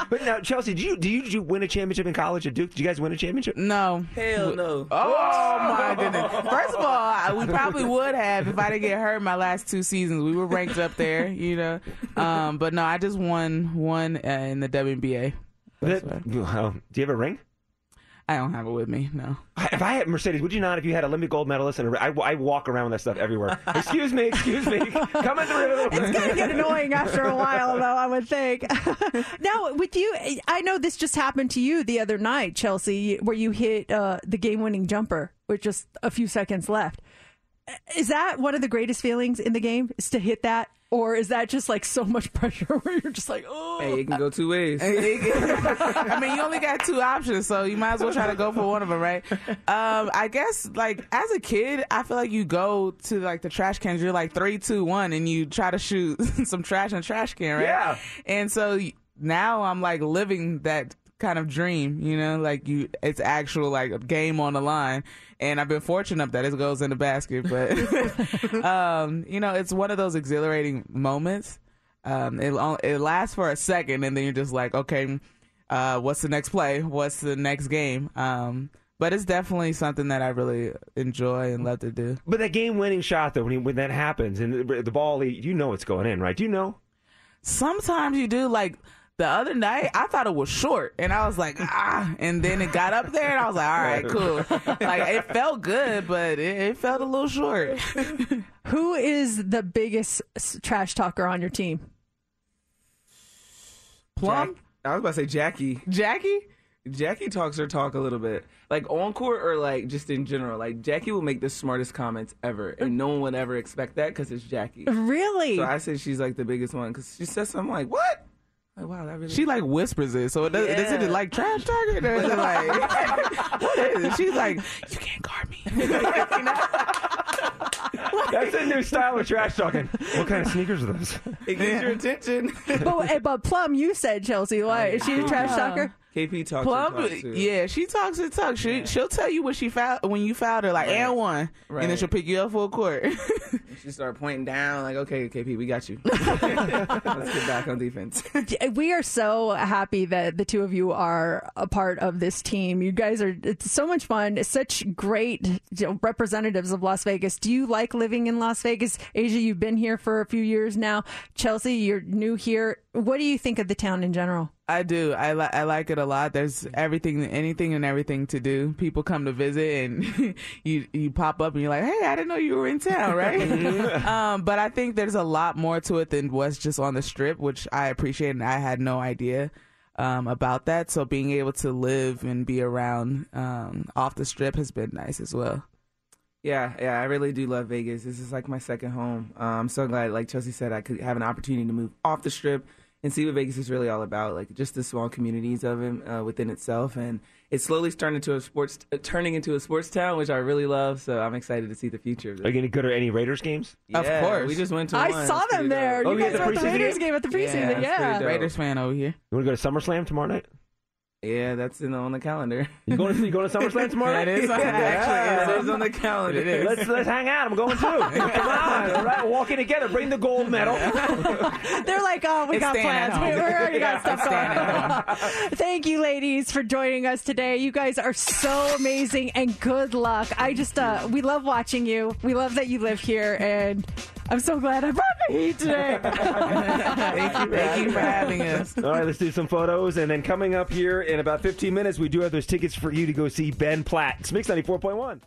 but now, Chelsea, did you, did you did you win a championship in college at Duke? Did you guys win a championship? no. Hell no. Oh my goodness! First of all, I- we probably would have if I didn't get hurt my last two seasons. We were ranked up there, you know. Um, but no, I just won one uh, in the WNBA. That- do you have a ring? I don't have it with me. No. If I had Mercedes, would you not? If you had Olympic gold medalist and a I, I walk around with that stuff everywhere. excuse me, excuse me, coming through. It's gonna get annoying after a while, though. I would think. now, with you, I know this just happened to you the other night, Chelsea, where you hit uh, the game-winning jumper with just a few seconds left. Is that one of the greatest feelings in the game? Is to hit that, or is that just like so much pressure where you're just like, oh? Hey, it can go two ways. I mean, you only got two options, so you might as well try to go for one of them, right? Um, I guess, like, as a kid, I feel like you go to, like, the trash cans, you're like three, two, one, and you try to shoot some trash in a trash can, right? Yeah. And so now I'm, like, living that kind of dream, you know, like you, it's actual like a game on the line, and I've been fortunate enough that it goes in the basket, but um, you know, it's one of those exhilarating moments. Um, it it lasts for a second, and then you're just like, okay, uh, what's the next play? What's the next game? Um, but it's definitely something that I really enjoy and love to do. But that game-winning shot, though, when, he, when that happens and the, the ball, you know it's going in, right? Do you know? Sometimes you do like the other night. I thought it was short, and I was like, ah, and then it got up there, and I was like, all right, cool. like it felt good, but it, it felt a little short. Who is the biggest trash talker on your team? Plum? Jack- I was about to say Jackie. Jackie? Jackie talks her talk a little bit. Like on court or like just in general. Like Jackie will make the smartest comments ever. And no one would ever expect that because it's Jackie. Really? So I say she's like the biggest one because she says something like, what? Like, wow, that really. She like whispers it, so it does, Yeah. is it like trash talking? Or is it like what is it? She's like, you can't guard me. That's a new style of trash talking. What kind of sneakers are those? It gets your attention. but, eh, but Plum, you said Chelsea. Why is she a trash talker? KP talks Plum, her talk too. yeah, she talks her talk. She she'll tell you when she fouled when you fouled her, like Right. and one, and then she'll pick you up full court. She start pointing down like, okay, KP, we got you. Let's get back on defense. We are so happy that the two of you are a part of this team. You guys are it's so much fun. It's such great you know, representatives of Las Vegas. Do you like living in Las Vegas? A'ja, you've been here for a few years now. Chelsea, you're new here. What do you think of the town in general? I do. I li- I like it a lot. There's everything, anything, and everything to do. People come to visit, and you you pop up, and you're like, "Hey, I didn't know you were in town, right?" um, but I think there's a lot more to it than what's just on the strip, which I appreciate, and I had no idea um, about that. So being able to live and be around um, off the strip has been nice as well. Yeah, yeah, I really do love Vegas. This is like my second home. Uh, I'm so glad, like Chelsea said, I could have an opportunity to move off the strip and see what Vegas is really all about. Like just the small communities of it uh, within itself, and it's slowly starting into a sports, uh, turning into a sports town, which I really love. So I'm excited to see the future. Of it. Are you going to go to any Raiders games? Yeah, of course, we just went to. I one. saw them there. dope. You guys were at the Raiders game at the preseason. Yeah. Raiders fan over here. You want to go to SummerSlam tomorrow night? Yeah, that's in, on the calendar. You going to you going to SummerSlam tomorrow night? That is on- actually, it is on the calendar. It is. Let's let's hang out. I'm going too. Come on, all right, walking together. Bring the gold medal. They're like, oh, we It's got plans. We, we already got Yeah, stuff it's going. Thank you, ladies, for joining us today. You guys are so amazing, and good luck. I just, uh, we love watching you. We love that you live here, and I'm so glad I brought the heat today. Thank you, thank you for having us. All right, let's do some photos, and then coming up here in about 15 minutes, we do have those tickets for you to go see Ben Platt. It's Mix 94.1.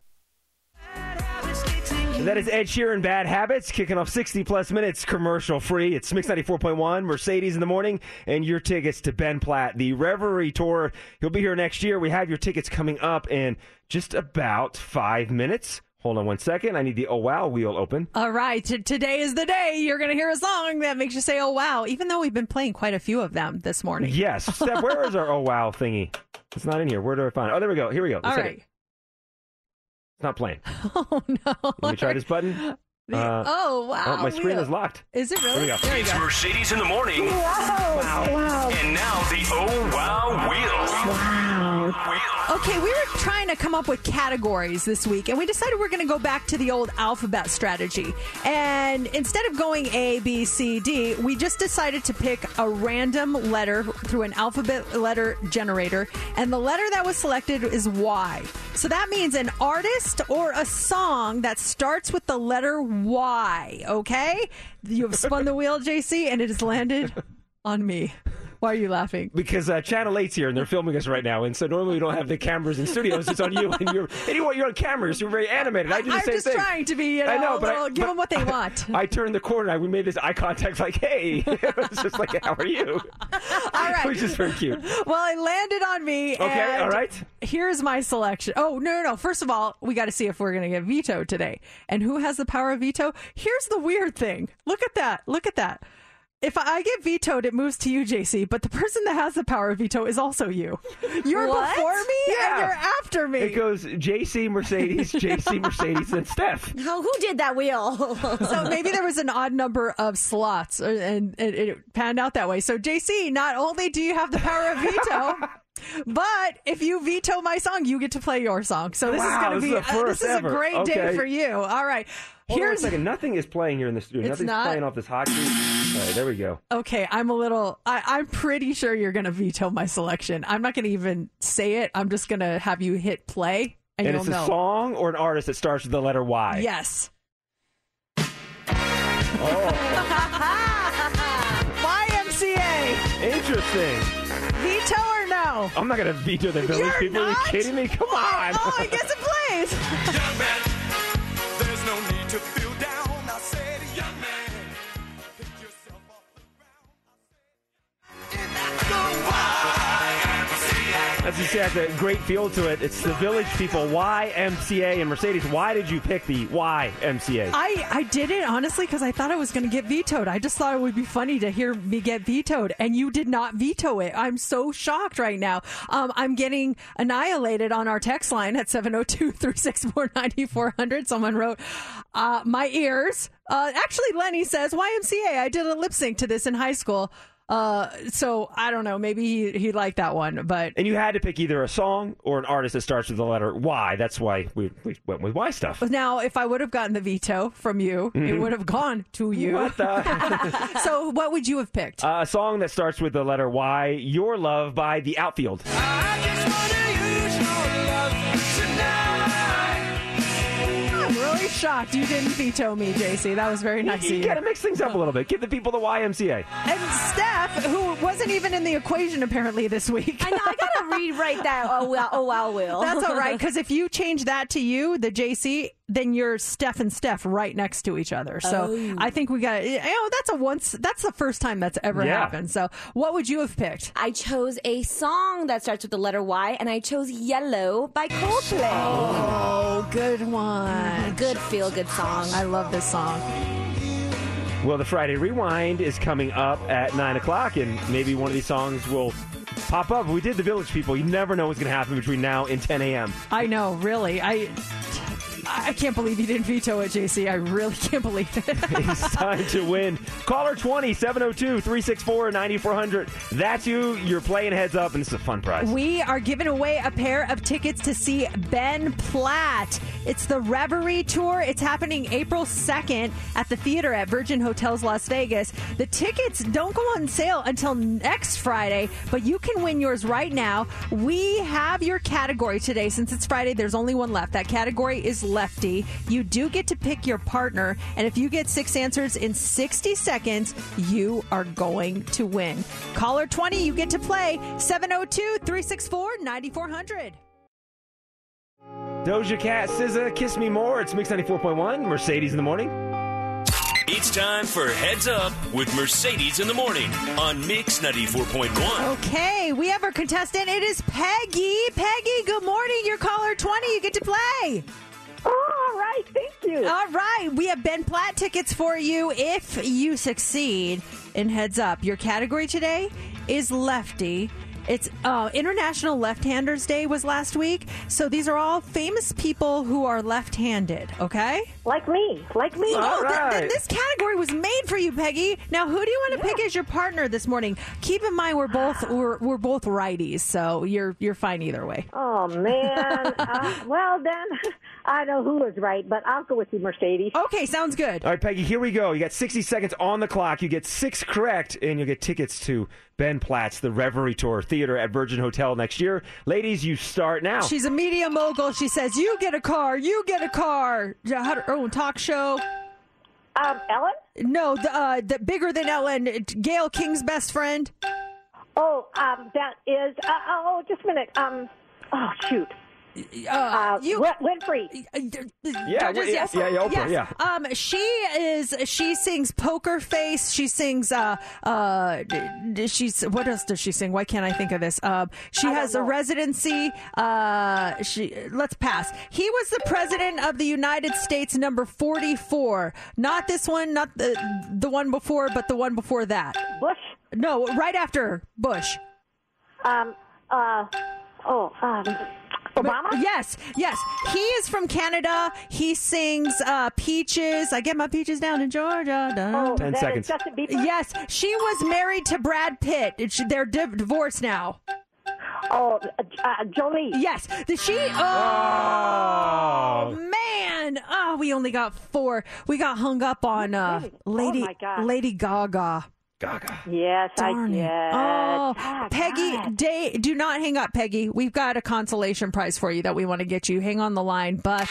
And that is Ed Sheeran, Bad Habits, kicking off 60 plus minutes commercial free. It's Mix 94.1, Mercedes in the morning, and your tickets to Ben Platt, the Reverie Tour. He'll be here next year. We have your tickets coming up in just about five minutes. Hold on one second. I need the Oh Wow wheel open. All right, t- today is the day you're going to hear a song that makes you say, oh, wow, even though we've been playing quite a few of them this morning. Yes. Steph, where is our Oh Wow thingy? It's not in here. Where do I find it? Oh, there we go. Here we go. All Let's hit right. it. It's not playing. Oh, no. Let me try this button. Uh, oh, wow. Oh, my screen is locked. Is it There really? we go. There It's go. Mercedes in the morning. Wow. Wow. And now the Oh Wow Wheel. Wow. Okay, we were trying to come up with categories this week, and we decided we're going to go back to the old alphabet strategy. And instead of going A, B, C, D, we just decided to pick a random letter through an alphabet letter generator, and the letter that was selected is Y. So that means an artist or a song that starts with the letter Y, okay? You have spun the wheel, JC, and it has landed on me. Why are you laughing? Because uh, Channel 8's here and they're filming us right now. And so normally we don't have the cameras in studios. It's on you. And you're, anyway, you're on cameras. You're very animated. I do the I'm same just thing. trying to be, you know, I know, but I- little- give but- them what they want. I turned the corner and we made this eye contact like, hey. it's just like, how are you? All right. Which is very cute. Well, it landed on me. Okay, all right. Here's my selection. Oh, no, no, no. First of all, we got to see if we're going to get vetoed today. And who has the power of veto? Here's the weird thing. Look at that. Look at that. If I get vetoed, it moves to you, JC. But the person that has the power of veto is also you. You're What? before me Yeah. and you're after me. It goes JC Mercedes, JC Mercedes, and Steph. How, who did that wheel? so maybe there was an odd number of slots, uh, and it, it panned out that way. So, JC, not only do you have the power of veto, But if you veto my song, you get to play your song. So this Wow, is going to the be uh, first this is a great day Okay. for you. All right. Hold on a Here's second. Nothing is playing here in the studio. It's Nothing's not? playing off this hot sheet. All right, there we go. Okay, I'm a little. I, I'm pretty sure you're going to veto my selection. I'm not going to even say it. I'm just going to have you hit play, and, And, you'll it's a know. song or an artist that starts with the letter Y. Yes. Oh, YMCA. interesting. Veto or no? I'm not going to veto the village You're people. Are you kidding me? Come on. Oh, I guess it plays. say, has a great feel to it. It's the village people, YMCA and Mercedes. Why did you pick the YMCA? I, I did it honestly because I thought I was going to get vetoed. I just thought it would be funny to hear me get vetoed, and you did not veto it. I'm so shocked right now. Um, I'm getting annihilated on our text line at 702 364 9400. Someone wrote, uh, My ears. Uh, actually, Lenny says, YMCA. I did a lip sync to this in high school. Uh, so I don't know. Maybe he, he liked that one, but And you had to pick either a song or an artist that starts with the letter Y. That's why we, we went with Y stuff. now if I would have gotten the veto from you, it Mhm. would have gone to you. What the? so what would you have picked? Uh, a song that starts with the letter Y, Your Love by The Outfield. Shocked you didn't veto me, JC. That was very nice You of you. got to mix things up a little bit. Give the people the YMCA. And Steph, who wasn't even in the equation apparently this week. I know. I gotta rewrite that. Oh well. Oh well. Will. That's all right, because if you change that to you, the JC, then you're Steph and Steph right next to each other. So Oh. I think we got, you know, that's a once, that's the first time that's ever Yeah. happened. So what would you have picked? I chose a song that starts with the letter Y, and I chose "Yellow" by Coldplay. Oh, good one. Good feel good song. I love this song. Well, the Friday Rewind is coming up at 9 o'clock, and maybe one of these songs will pop up. We did the Village People. You never know what's going to happen between now and 10 a.m. I know, really. I. I can't believe you didn't veto it, JC. I really can't believe it. it's time to win. Caller 20 702 364 9400. That's you. You're playing heads up, and this is a fun prize. We are giving away a pair of tickets to see Ben Platt. It's the Reverie Tour. It's happening April 2nd at the theater at Virgin Hotels Las Vegas. The tickets don't go on sale until next Friday, but you can win yours right now. We have your category today. Since it's Friday, there's only one left. That category is lefty. You do get to pick your partner, and if you get six answers in 60 seconds, you are going to win. Caller 20, you get to play 702 364 9400. Doja Cat, SZA, Kiss Me More. It's Mix 94.1, Mercedes in the morning. It's time for Heads Up with Mercedes in the morning on Mix 94.1. Okay, we have our contestant. It is Peggy. Peggy, good morning. You're caller 20. You get to play. All right. Thank you. All right. We have Ben Platt tickets for you if you succeed in Heads Up. Your category today is Lefty. It's uh, International Left-Handers Day was last week, so these are all famous people who are left-handed. Okay, like me, like me. Oh, th- th- this category was made for you, Peggy. Now, who do you want to pick as your partner this morning? Keep in mind we're both we're, we're both righties, so you're you're fine either way. Oh man. uh, well then, I know who is right, but I'll go with you, Mercedes. Okay, sounds good. All right, Peggy, here we go. You got 60 seconds on the clock. You get six correct, and you'll get tickets to Ben Platt's The Reverie Tour Theater at Virgin Hotel next year. Ladies, you start now. She's a media mogul. She says, "You get a car. You get a car." Yeah, Had her own talk show. Um, Ellen? No, the, uh, the bigger than Ellen. Gayle King's best friend. Oh, um, that is. Uh, oh, just a minute. Um, oh shoot. Uh, you Win- Winfrey. Yeah, Judges, yeah, yes. yeah, yeah, Oprah, Yes. yeah. Um, she is. She sings Poker Face. She sings. Uh, uh, she's. What else does she sing? Why can't I think of this? Um, she has a residency. Uh, she. Let's pass. He was the president of the United States, number forty-four. Not this one. Not the the one before, but the one before that. Bush. No, right after Bush. Um. Uh. Oh. Um. Obama? Yes, yes. He is from Canada. He sings uh, Peaches. I get my peaches down in Georgia. Dun. Oh, Ten that is seconds. Yes, she was married to Brad Pitt. It's- They're div- divorced now. Oh, uh, uh, Jolie. Yes, the she. Oh, man! Oh, we only got four. We got hung up on uh, Lady Oh, my Lady Gaga. Gaga. Yes, Darn I it. did. Oh, Peggy, God. day, do not hang up, Peggy. We've got a consolation prize for you that we want to get you. Hang on the line, but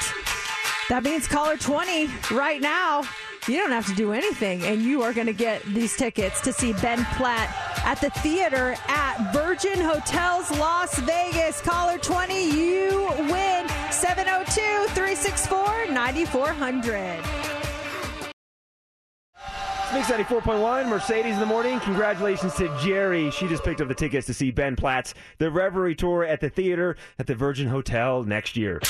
that means caller 20 right now. You don't have to do anything, and you are going to get these tickets to see Ben Platt at the theater at Virgin Hotels Las Vegas. Caller 20, you win 702 364 9400. Mix 94.1, Mercedes in the morning. Congratulations to Jerry. She just picked up the tickets to see Ben Platt's The Reverie Tour at the theater at the Virgin Hotel next year.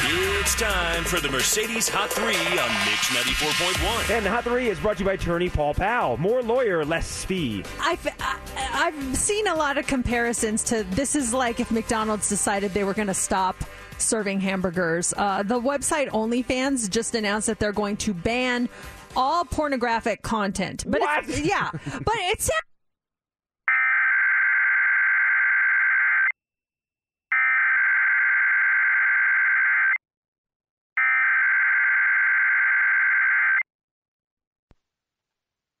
It's time for the Mercedes Hot 3 on Mix 94.1. And the Hot 3 is brought to you by attorney Paul Powell. More lawyer, less fee. I've I- I've seen a lot of comparisons to this is like if McDonald's decided they were going to stop serving hamburgers. Uh, the website OnlyFans just announced that they're going to ban all pornographic content. But it's- yeah, but it's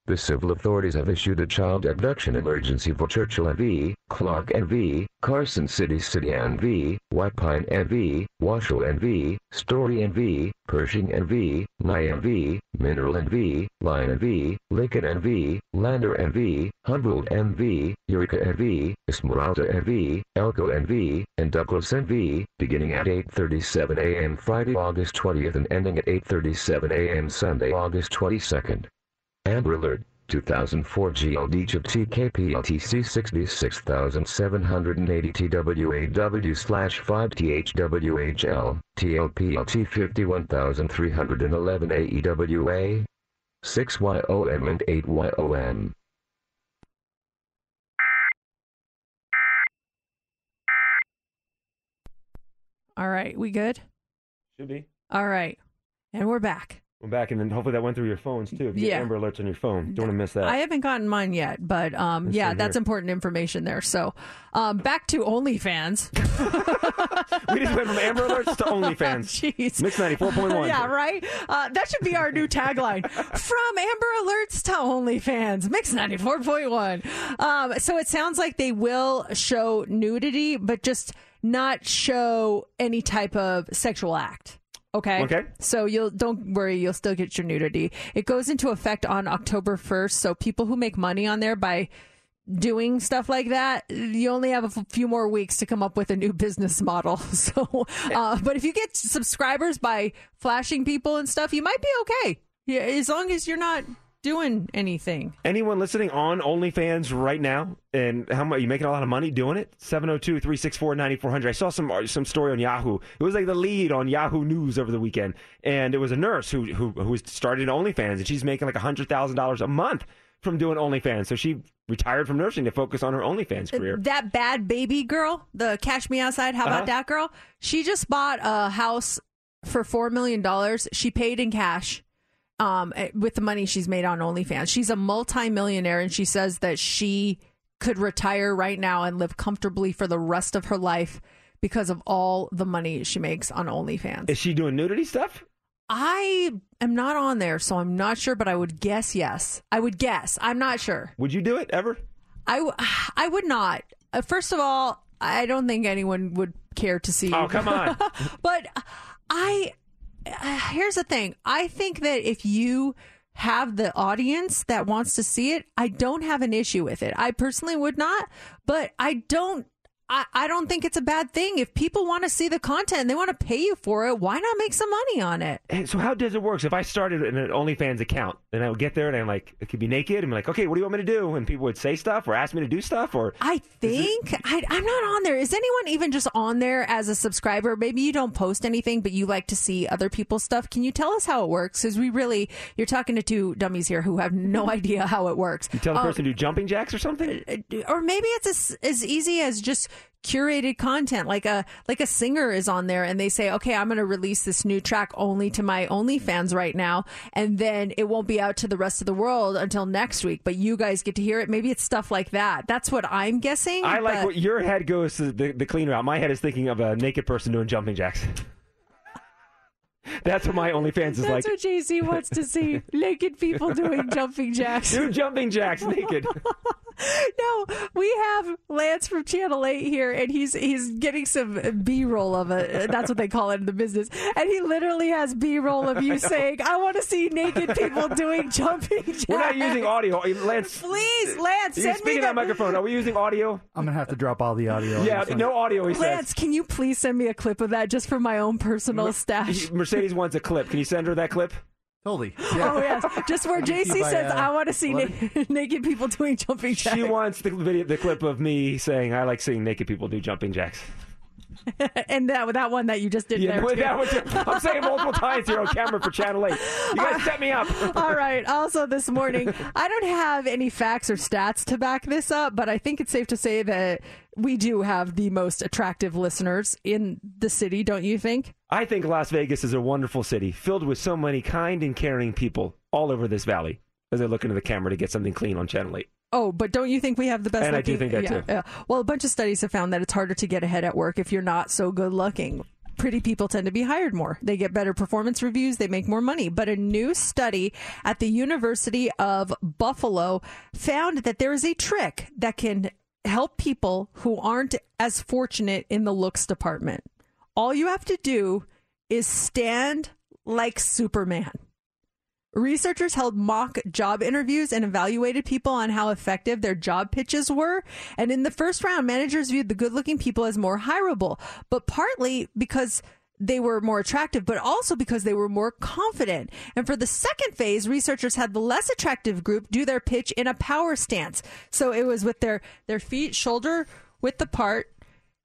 The civil authorities have issued a child abduction emergency for Churchill NV, Clark NV, Carson City City NV, White Pine NV, Washoe NV, Storey NV, Pershing NV, Nye NV, Mineral NV, Lyon NV, Lincoln NV, Lander NV, Humboldt NV, Eureka NV, Esmeralda NV, Elko NV, and Douglas NV, beginning at 8.37 a.m. Friday, August 20th and ending at 8.37 a.m. Sunday, August 22nd. Amber Alert, 2004 GLD chip TKPLTC 66780 TWAW slash 5THWHL, TLPLT 51311 AEWA, 6YOM and 8YOM. all right. We good? Should be. All right, and we're back. We're back, and then hopefully that went through your phones too. If you Yeah. get Amber Alerts on your phone, don't want to miss that. I haven't gotten mine yet, but um, yeah, that's important information there. So, um, back to OnlyFans. we just went from Amber Alerts to OnlyFans. Jeez. Mix 94.1. yeah, right. Uh, that should be our new tagline: "From Amber Alerts to OnlyFans." Mix ninety four point one. Um, so it sounds like they will show nudity, but just not show any type of sexual act. Okay. Okay. So you'll don't worry, you'll still get your nudity. It goes into effect on October 1st. So people who make money on there by doing stuff like that, you only have a few more weeks to come up with a new business model. So, uh, but if you get subscribers by flashing people and stuff, you might be okay. Yeah, as long as you're not doing anything. Anyone listening on OnlyFans right now, and how much you making a lot of money doing it? 702-364-9400. I saw some some story on Yahoo. It was like the lead on Yahoo News over the weekend, and it was a nurse who who who was started OnlyFans, and she's making like hundred thousand dollars a month from doing OnlyFans. So she retired from nursing to focus on her OnlyFans career. That Bhad Bhabie girl, the Cash Me Outside, how about Uh-huh. that girl? She just bought a house for $4 million. She paid in cash um, eh, with the money she's made on OnlyFans. She's a multimillionaire and she says that she could retire right now and live comfortably for the rest of her life because of all the money she makes on OnlyFans. Is she doing nudity stuff? I am not on there, so I'm not sure, but I would guess yes. I would guess. I'm not sure. Would you do it ever? I, w- I would not. Uh, first of all, I don't think anyone would care to see. Oh, come on. but I uh, here's the thing. I think that if you have the audience that wants to see it, I don't have an issue with it. I personally would not, but I don't. I, I don't think it's a bad thing. If people want to see the content and they want to pay you for it, why not make some money on it? So how does it work? So if I started an OnlyFans account and I would get there and I'm like, it could be naked and be like, okay, what do you want me to do? And people would say stuff or ask me to do stuff or I think I, I'm not on there. Is anyone even just on there as a subscriber? Maybe you don't post anything, but you like to see other people's stuff. Can you tell us how it works? Because we really, you're talking to two dummies here who have no idea how it works. you tell the Um, person to do jumping jacks or something? or maybe it's as, as easy as just curated content like a like a singer is on there and they say okay i'm going to release this new track only to my OnlyFans right now and then it won't be out to the rest of the world until next week but you guys get to hear it maybe it's stuff like that that's what i'm guessing I like but- what your head goes to the, the clean route. My head is thinking of a naked person doing jumping jacks. That's what my OnlyFans is like. that's what jc wants to see naked people doing jumping jacks Do jumping jacks naked. no, we have Lance from Channel Eight here, and he's he's getting some B roll of it. That's what they call it in the business. And he literally has B roll of I you know. saying, "I want to see naked people doing jumping jacks." We're not using audio. Lance, Please, Lance, you send speak me in that microphone. Are we using audio? I'm gonna have to drop all the audio. Yeah, no audio. He Lance, can you please send me a clip of that just for my own personal stash? says. Mercedes wants a clip. Can you send her that clip? Totally. Oh yes, just where JC by, says, uh, "I want to see na- naked people doing jumping jacks." She wants the video, the clip of me saying, "I like seeing naked people do jumping jacks." and that that one that you just did Yeah, there. that was- I'm saying multiple times here on camera for Channel Eight. You guys set me up. All right. Also, this morning, I don't have any facts or stats to back this up, but I think it's safe to say that we do have the most attractive listeners in the city, don't you think? I think Las Vegas is a wonderful city filled with so many kind and caring people all over this valley as they look into the camera to get something clean on Channel 8. Oh, but don't you think we have the best? And I do think that yeah, too. yeah. Well, a bunch of studies have found that it's harder to get ahead at work if you're not so good looking. Pretty people tend to be hired more. They get better performance reviews. They make more money. But a new study at the University of Buffalo found that there is a trick that can help people who aren't as fortunate in the looks department. All you have to do is stand like Superman. Researchers held mock job interviews and evaluated people on how effective their job pitches were. And in the first round, managers viewed the good looking people as more hireable, but partly because they were more attractive, but also because they were more confident. And for the second phase, researchers had the less attractive group do their pitch in a power stance. So it was with their, their feet shoulder width apart,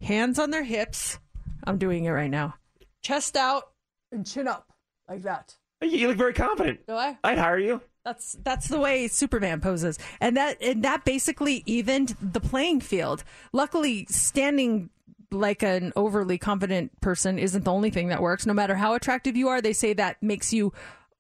hands on their hips. I'm doing it right now. Chest out and chin up like that. Oh, you look very confident. Do I? I'd hire you. That's that's the way Superman poses, and that and that basically evened the playing field. Luckily, standing like an overly confident person isn't the only thing that works. No matter how attractive you are, they say that makes you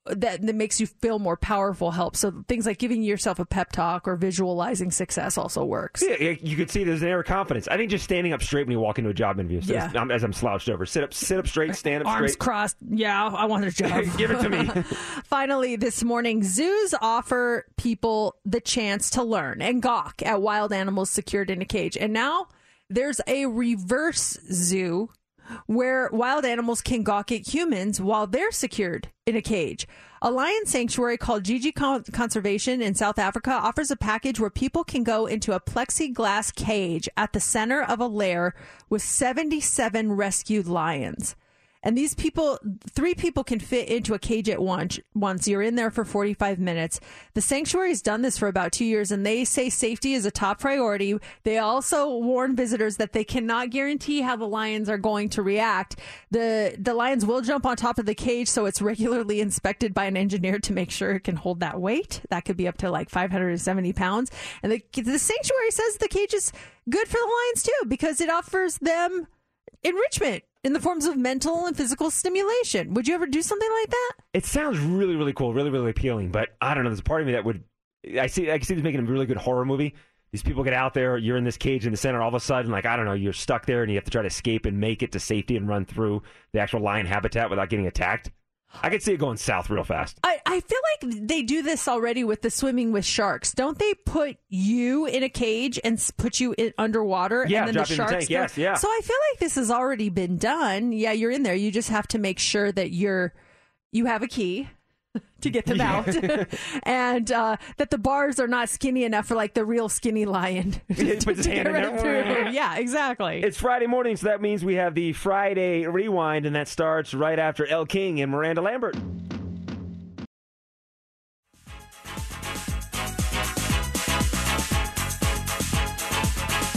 that, that makes you feel more powerful. Helps. So things like giving yourself a pep talk or visualizing success also works. Yeah, you could see there's an air of confidence. I think just standing up straight when you walk into a job interview. So Yeah. as, I'm, as I'm slouched over, sit up, sit up straight, stand up Arms straight. crossed. Yeah, I want a job. Give it to me. Finally, this morning, zoos offer people the chance to learn and gawk at wild animals secured in a cage. And now there's a reverse zoo where wild animals can gawk at humans while they're secured in a cage. A lion sanctuary called Gigi Con- Conservation in South Africa offers a package where people can go into a plexiglass cage at the center of a lair with 77 rescued lions. And these people, three people can fit into a cage at once. Once you're in there for 45 minutes. The sanctuary's done this for about two years, and they say safety is a top priority. They also warn visitors that they cannot guarantee how the lions are going to react. the The lions will jump on top of the cage, so it's regularly inspected by an engineer to make sure it can hold that weight. That could be up to like 570 pounds. And the the sanctuary says the cage is good for the lions too because it offers them enrichment in the forms of mental and physical stimulation. Would you ever do something like that? It sounds really, really cool, really, really appealing. But I don't know. There's a part of me that would. I see. I can see this making a really good horror movie. These people get out there. You're in this cage in the center. All of a sudden, like I don't know, you're stuck there, and you have to try to escape and make it to safety and run through the actual lion habitat without getting attacked. I could see it going south real fast. I, I feel like they do this already with the swimming with sharks. Don't they put you in a cage and put you in underwater? Yeah, and then the the sharks tank. Yes, yeah. So I feel like this has already been done. Yeah, you're in there. You just have to make sure that you're you have a key to get them out, and uh, that the bars are not skinny enough for like the real skinny lion. To get right through. Yeah, exactly. It's Friday morning, so that means we have the Friday rewind, and that starts right after Elle King and Miranda Lambert.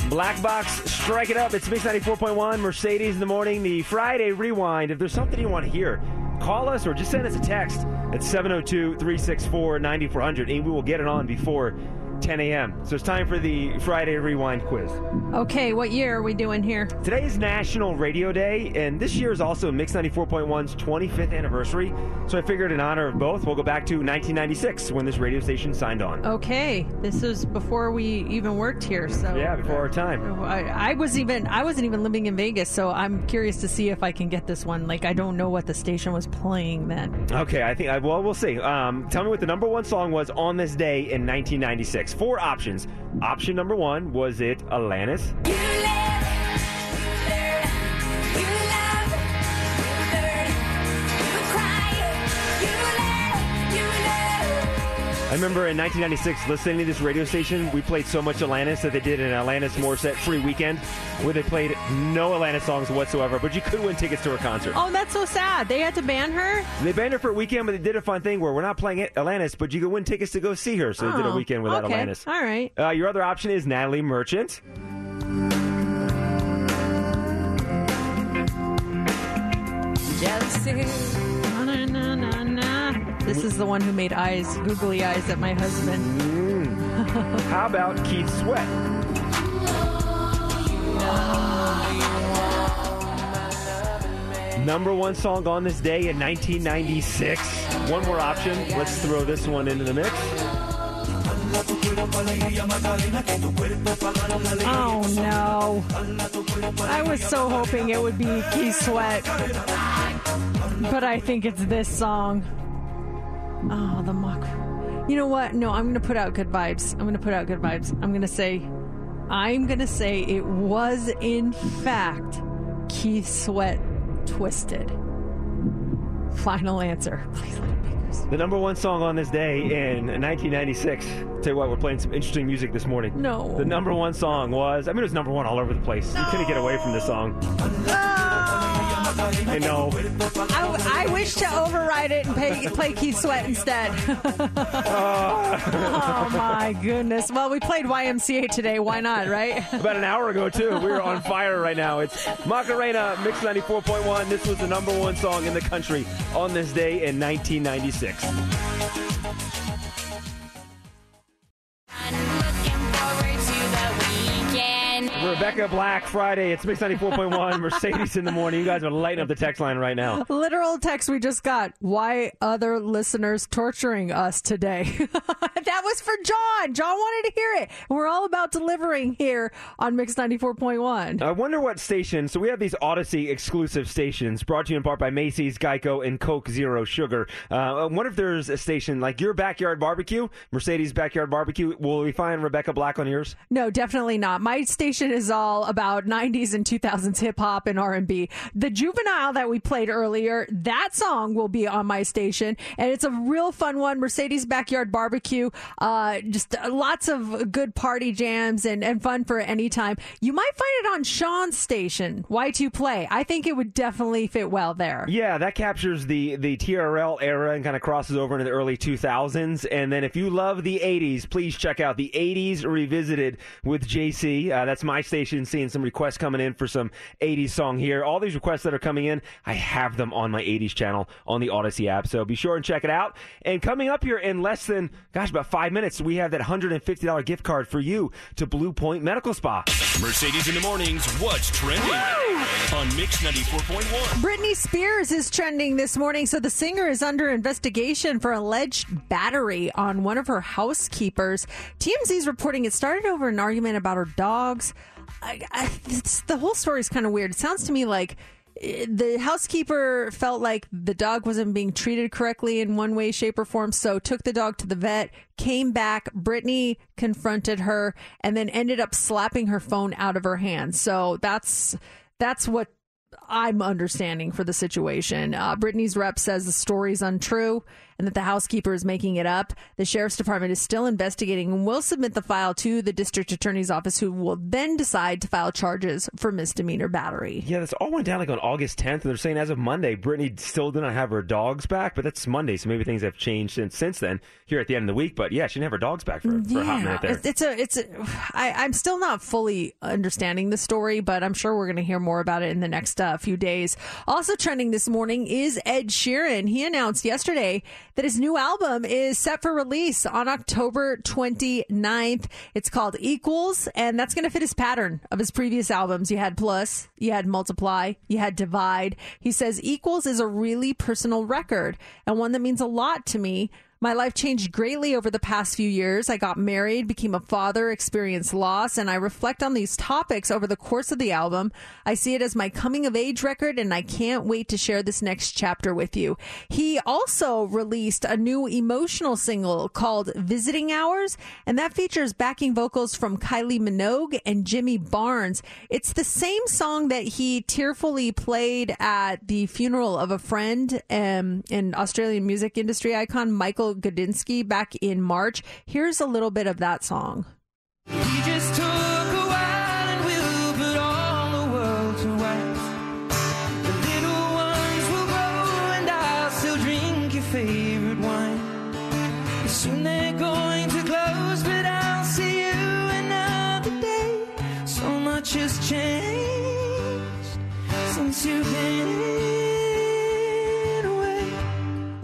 Black Box, strike it up. It's Mix 94.1, Mercedes in the morning, the Friday rewind. If there's something you want to hear, call us or just send us a text at 702 364 9400, and we will get it on before 10 a.m. So it's time for the Friday Rewind quiz. Okay, what year are we doing here? Today is National Radio Day, and this year is also Mix 94.1's 25th anniversary. So I figured in honor of both, we'll go back to 1996 when this radio station signed on. Okay, this was before we even worked here, so Yeah, before our time. I, I was even I wasn't even living in Vegas, so I'm curious to see if I can get this one. Like I don't know what the station was playing then. Okay, I think, I, well, we'll see. Um, tell me what the number one song was on this day in 1996. Four options. Option number one, was it Alanis? Remember in 1996 listening to this radio station, we played so much Alanis that they did an Alanis Morissette free weekend where they played no Alanis songs whatsoever, but you could win tickets to her concert. Oh, that's so sad. They had to ban her. They banned her for a weekend, but they did a fun thing where we're not playing it, Alanis, but you can win tickets to go see her. So they did a Oh, weekend without okay. Alanis. All right. Uh, your other option is Natalie Merchant. Jealousy. This is the one who made eyes, googly eyes at my husband. Mm. How about Keith Sweat? Number one song on this day in 1996. One more option. Let's throw this one into the mix. Oh no. I was so hoping it would be Keith Sweat. But I think it's this song. Oh, the mock. You know what? No, I'm going to put out good vibes. I'm going to put out good vibes. I'm going to say, I'm going to say it was, in fact, Keith Sweat Twisted. Final answer. Please let it be. The number one song on this day in 1996. Tell you what, we're playing some interesting music this morning. No. The number one song was, I mean, it was number one all over the place. You couldn't get away from this song. I know. I, I wish to override it and pay, play Keith Sweat instead. oh my goodness. Well, we played YMCA today. Why not, right? About an hour ago, too. We're on fire right now. It's Macarena, Mix 94.1. This was the number one song in the country on this day in 1996. Rebecca Black, Friday. It's Mix 94.1, Mercedes in the morning. You guys are lighting up the text line right now. Literal text we just got. Why other listeners torturing us today? that was for John. John wanted to hear it. We're all about delivering here on Mix 94.1. I wonder what station. So we have these Audacy exclusive stations brought to you in part by Macy's, Geico, and Coke Zero Sugar. Uh, I wonder if there's a station like your backyard barbecue, Mercedes Backyard Barbecue. Will we find Rebecca Black on yours? No, definitely not. My station is all about 90s and 2000s hip hop and R&B. The Juvenile that we played earlier, that song will be on my station and it's a real fun one. Mercedes Backyard Barbecue. Uh, just lots of good party jams and, and fun for any time. You might find it on Sean's station, Y2 Play. I think it would definitely fit well there. Yeah, that captures the the TRL era and kind of crosses over into the early 2000s. And then if you love the 80s, please check out the 80s revisited with JC. Uh, that's my station. Seeing some requests coming in for some 80s song here. All these requests that are coming in, I have them on my 80s channel on the Audacy app. So be sure and check it out. And coming up here in less than, gosh, about five minutes, we have that $150 gift card for you to Blue Point Medical Spa. Mercedes in the mornings. What's trending on Mix 94.1? Britney Spears is trending this morning. So the singer is under investigation for alleged battery on one of her housekeepers. TMZ is reporting it started over an argument about her dogs. I, I, the whole story is kind of weird. It sounds to me like eh, the housekeeper felt like the dog wasn't being treated correctly in one way, shape, or form, so took the dog to the vet, came back. Britney confronted her and then ended up slapping her phone out of her hand. So that's that's what I'm understanding for the situation. Uh, Britney's rep says the story is untrue and that the housekeeper is making it up. The sheriff's department is still investigating and will submit the file to the district attorney's office, who will then decide to file charges for misdemeanor battery. Yeah, this all went down like on August 10th. And they're saying as of Monday, Brittany still did not have her dogs back, but that's Monday, so maybe things have changed since since then. Here at the end of the week, but yeah, she didn't have her dogs back for, for a hot minute there. It's, a, it's. A, I, I'm still not fully understanding the story, but I'm sure we're going to hear more about it in the next uh, few days. Also trending this morning is Ed Sheeran. He announced yesterday that his new album is set for release on October 29th. It's called Equals, and that's going to fit his pattern of his previous albums. You had Plus, you had Multiply, you had Divide. He says Equals is a really personal record and one that means a lot to me. My life changed greatly over the past few years. I got married, became a father, experienced loss, and I reflect on these topics over the course of the album. I see it as my coming of age record, and I can't wait to share this next chapter with you. He also released a new emotional single called Visiting Hours, and that features backing vocals from Kylie Minogue and Jimmy Barnes. It's the same song that he tearfully played at the funeral of a friend um, and Australian music industry icon Michael Gudinski back in March. Here's a little bit of that song. We just took a while and we'll put all the world to rights. The little ones will grow and I'll still drink your favorite wine. Soon they're going to close, but I'll see you another day. So much has changed since you've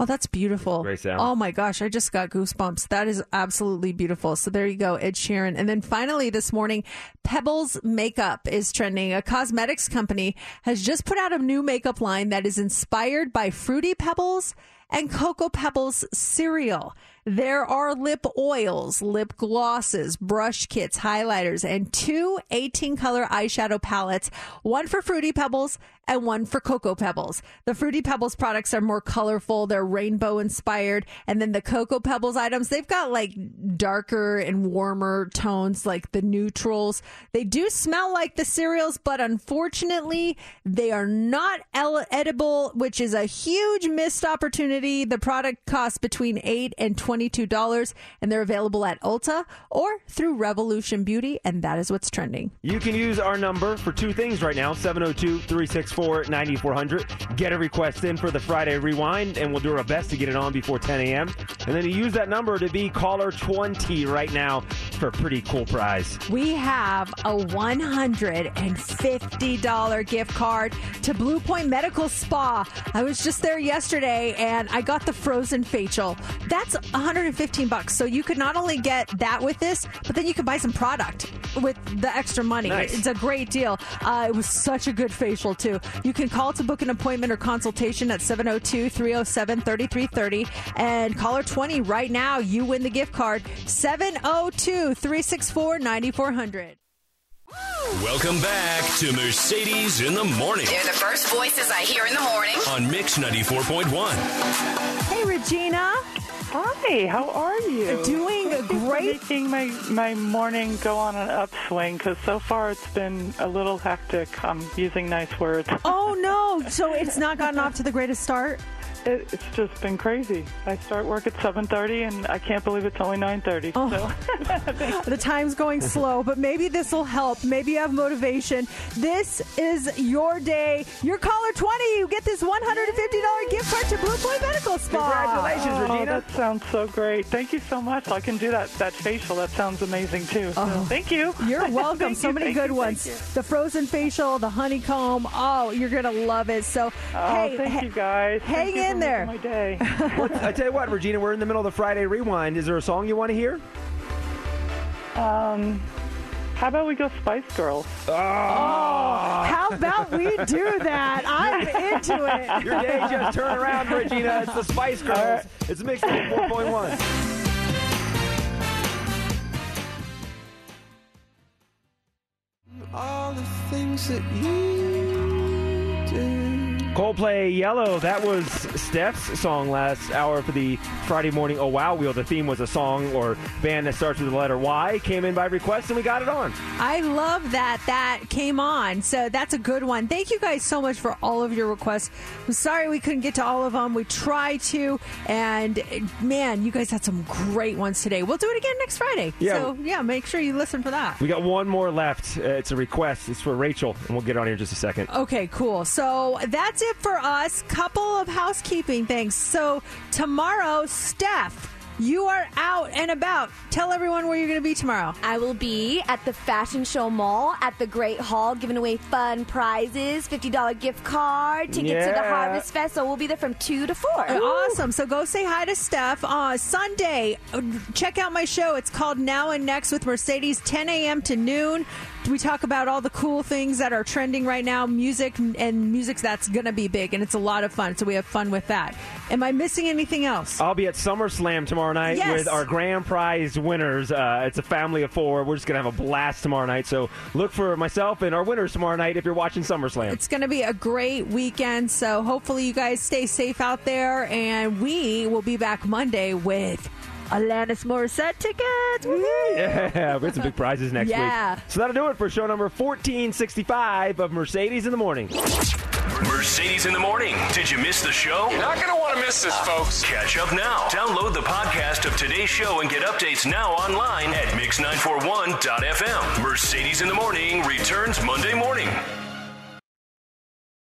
Oh, that's beautiful. Oh my gosh, I just got goosebumps. That is absolutely beautiful. So there you go, Ed Sheeran. And then finally this morning, Pebbles Makeup is trending. A cosmetics company has just put out a new makeup line that is inspired by Fruity Pebbles and Cocoa Pebbles cereal. There are lip oils, lip glosses, brush kits, highlighters, and two 18 color eyeshadow palettes, one for Fruity Pebbles and one for Cocoa Pebbles. The Fruity Pebbles products are more colorful, they're rainbow inspired, and then the Cocoa Pebbles items, they've got like darker and warmer tones like the neutrals. They do smell like the cereals, but unfortunately, they are not edible, which is a huge missed opportunity. The product costs between 8 and $22 and they're available at Ulta or through Revolution Beauty and that is what's trending. You can use our number for two things right now 702 364 9400. Get a request in for the Friday Rewind, and we'll do our best to get it on before 10 a.m. And then you use that number to be caller 20 right now for a pretty cool prize. We have a $150 gift card to Blue Point Medical Spa. I was just there yesterday and I got the frozen facial. That's 115 bucks. So you could not only get that with this, but then you could buy some product with the extra money. Nice. It's a great deal. Uh, it was such a good facial too. You can call to book an appointment or consultation at 702-307-3330 and caller 20 right now. You win the gift card. 702-364-9400. Welcome back to Mercedes in the Morning They're the first voices I hear in the morning. on Mix 94.1. Hey, Regina. Hi, how are you? Doing Thank great. Making my my morning go on an upswing because so far it's been a little hectic. I'm using nice words. Oh no! So it's not gotten off to the greatest start. It, it's just been crazy. I start work at 7:30 and I can't believe it's only 9:30. Oh. So the time's going slow, but maybe this will help. Maybe you have motivation. This is your day. Your caller 20. You get this $150 gift card to Blue Point Medical Spa. Congratulations, oh, That sounds so great. Thank you so much. I can do that that facial. That sounds amazing too. So oh. thank you. Oh. You're welcome. So you, many good you, ones. The frozen facial, the honeycomb. Oh, you're going to love it. So, Oh, hey, thank ha- you guys. hang Thank you for in there. My day. What, I tell you what, Regina, we're in the middle of the Friday Rewind. Is there a song you want to hear? Um, how about we go Spice Girls? Oh, how about we do that? I'm into it. Your day just turned around, Regina. It's the Spice Girls. It's Mix 94.1. All the things that you do. Coldplay Yellow. That was Steph's song last hour for the Friday morning Oh Wow Wheel. The theme was a song or band that starts with the letter Y. Came in by request and we got it on. I love that that came on. So that's a good one. Thank you guys so much for all of your requests. I'm sorry we couldn't get to all of them. We tried to, and man, you guys had some great ones today. We'll do it again next Friday. Yeah. So yeah, make sure you listen for that. We got one more left. Uh, it's a request. It's for Rachel, and we'll get on here in just a second. Okay, cool. So that's it for us. Couple of housekeeping things. So tomorrow, Steph you are out and about. Tell everyone where you're going to be tomorrow. I will be at the Fashion Show Mall at the Great Hall giving away fun prizes, $50 gift card, tickets to the Harvest Fest. So we'll be there from 2 to 4. Awesome. So go say hi to Steph. Uh, Sunday, uh, check out my show. It's called Now and Next with Mercedes, 10 a.m. to noon. We talk about all the cool things that are trending right now, music and music that's going to be big, and it's a lot of fun. So we have fun with that. Am I missing anything else? I'll be at SummerSlam tomorrow night Yes. with our grand prize winners. Uh, it's a family of four. We're just going to have a blast tomorrow night. So look for myself and our winners tomorrow night if you're watching SummerSlam. It's going to be a great weekend. So hopefully you guys stay safe out there, and we will be back Monday with Alanis Morissette tickets. Woohoo! Yeah, we have some big prizes next Yeah. week. So that'll do it for show number 1465 of Mercedes in the Morning. Mercedes in the morning. Did you miss the show? You're not gonna want to miss this, folks. Catch up now. Download the podcast of today's show and get updates now online at mix941.fm. Mercedes in the morning returns Monday morning.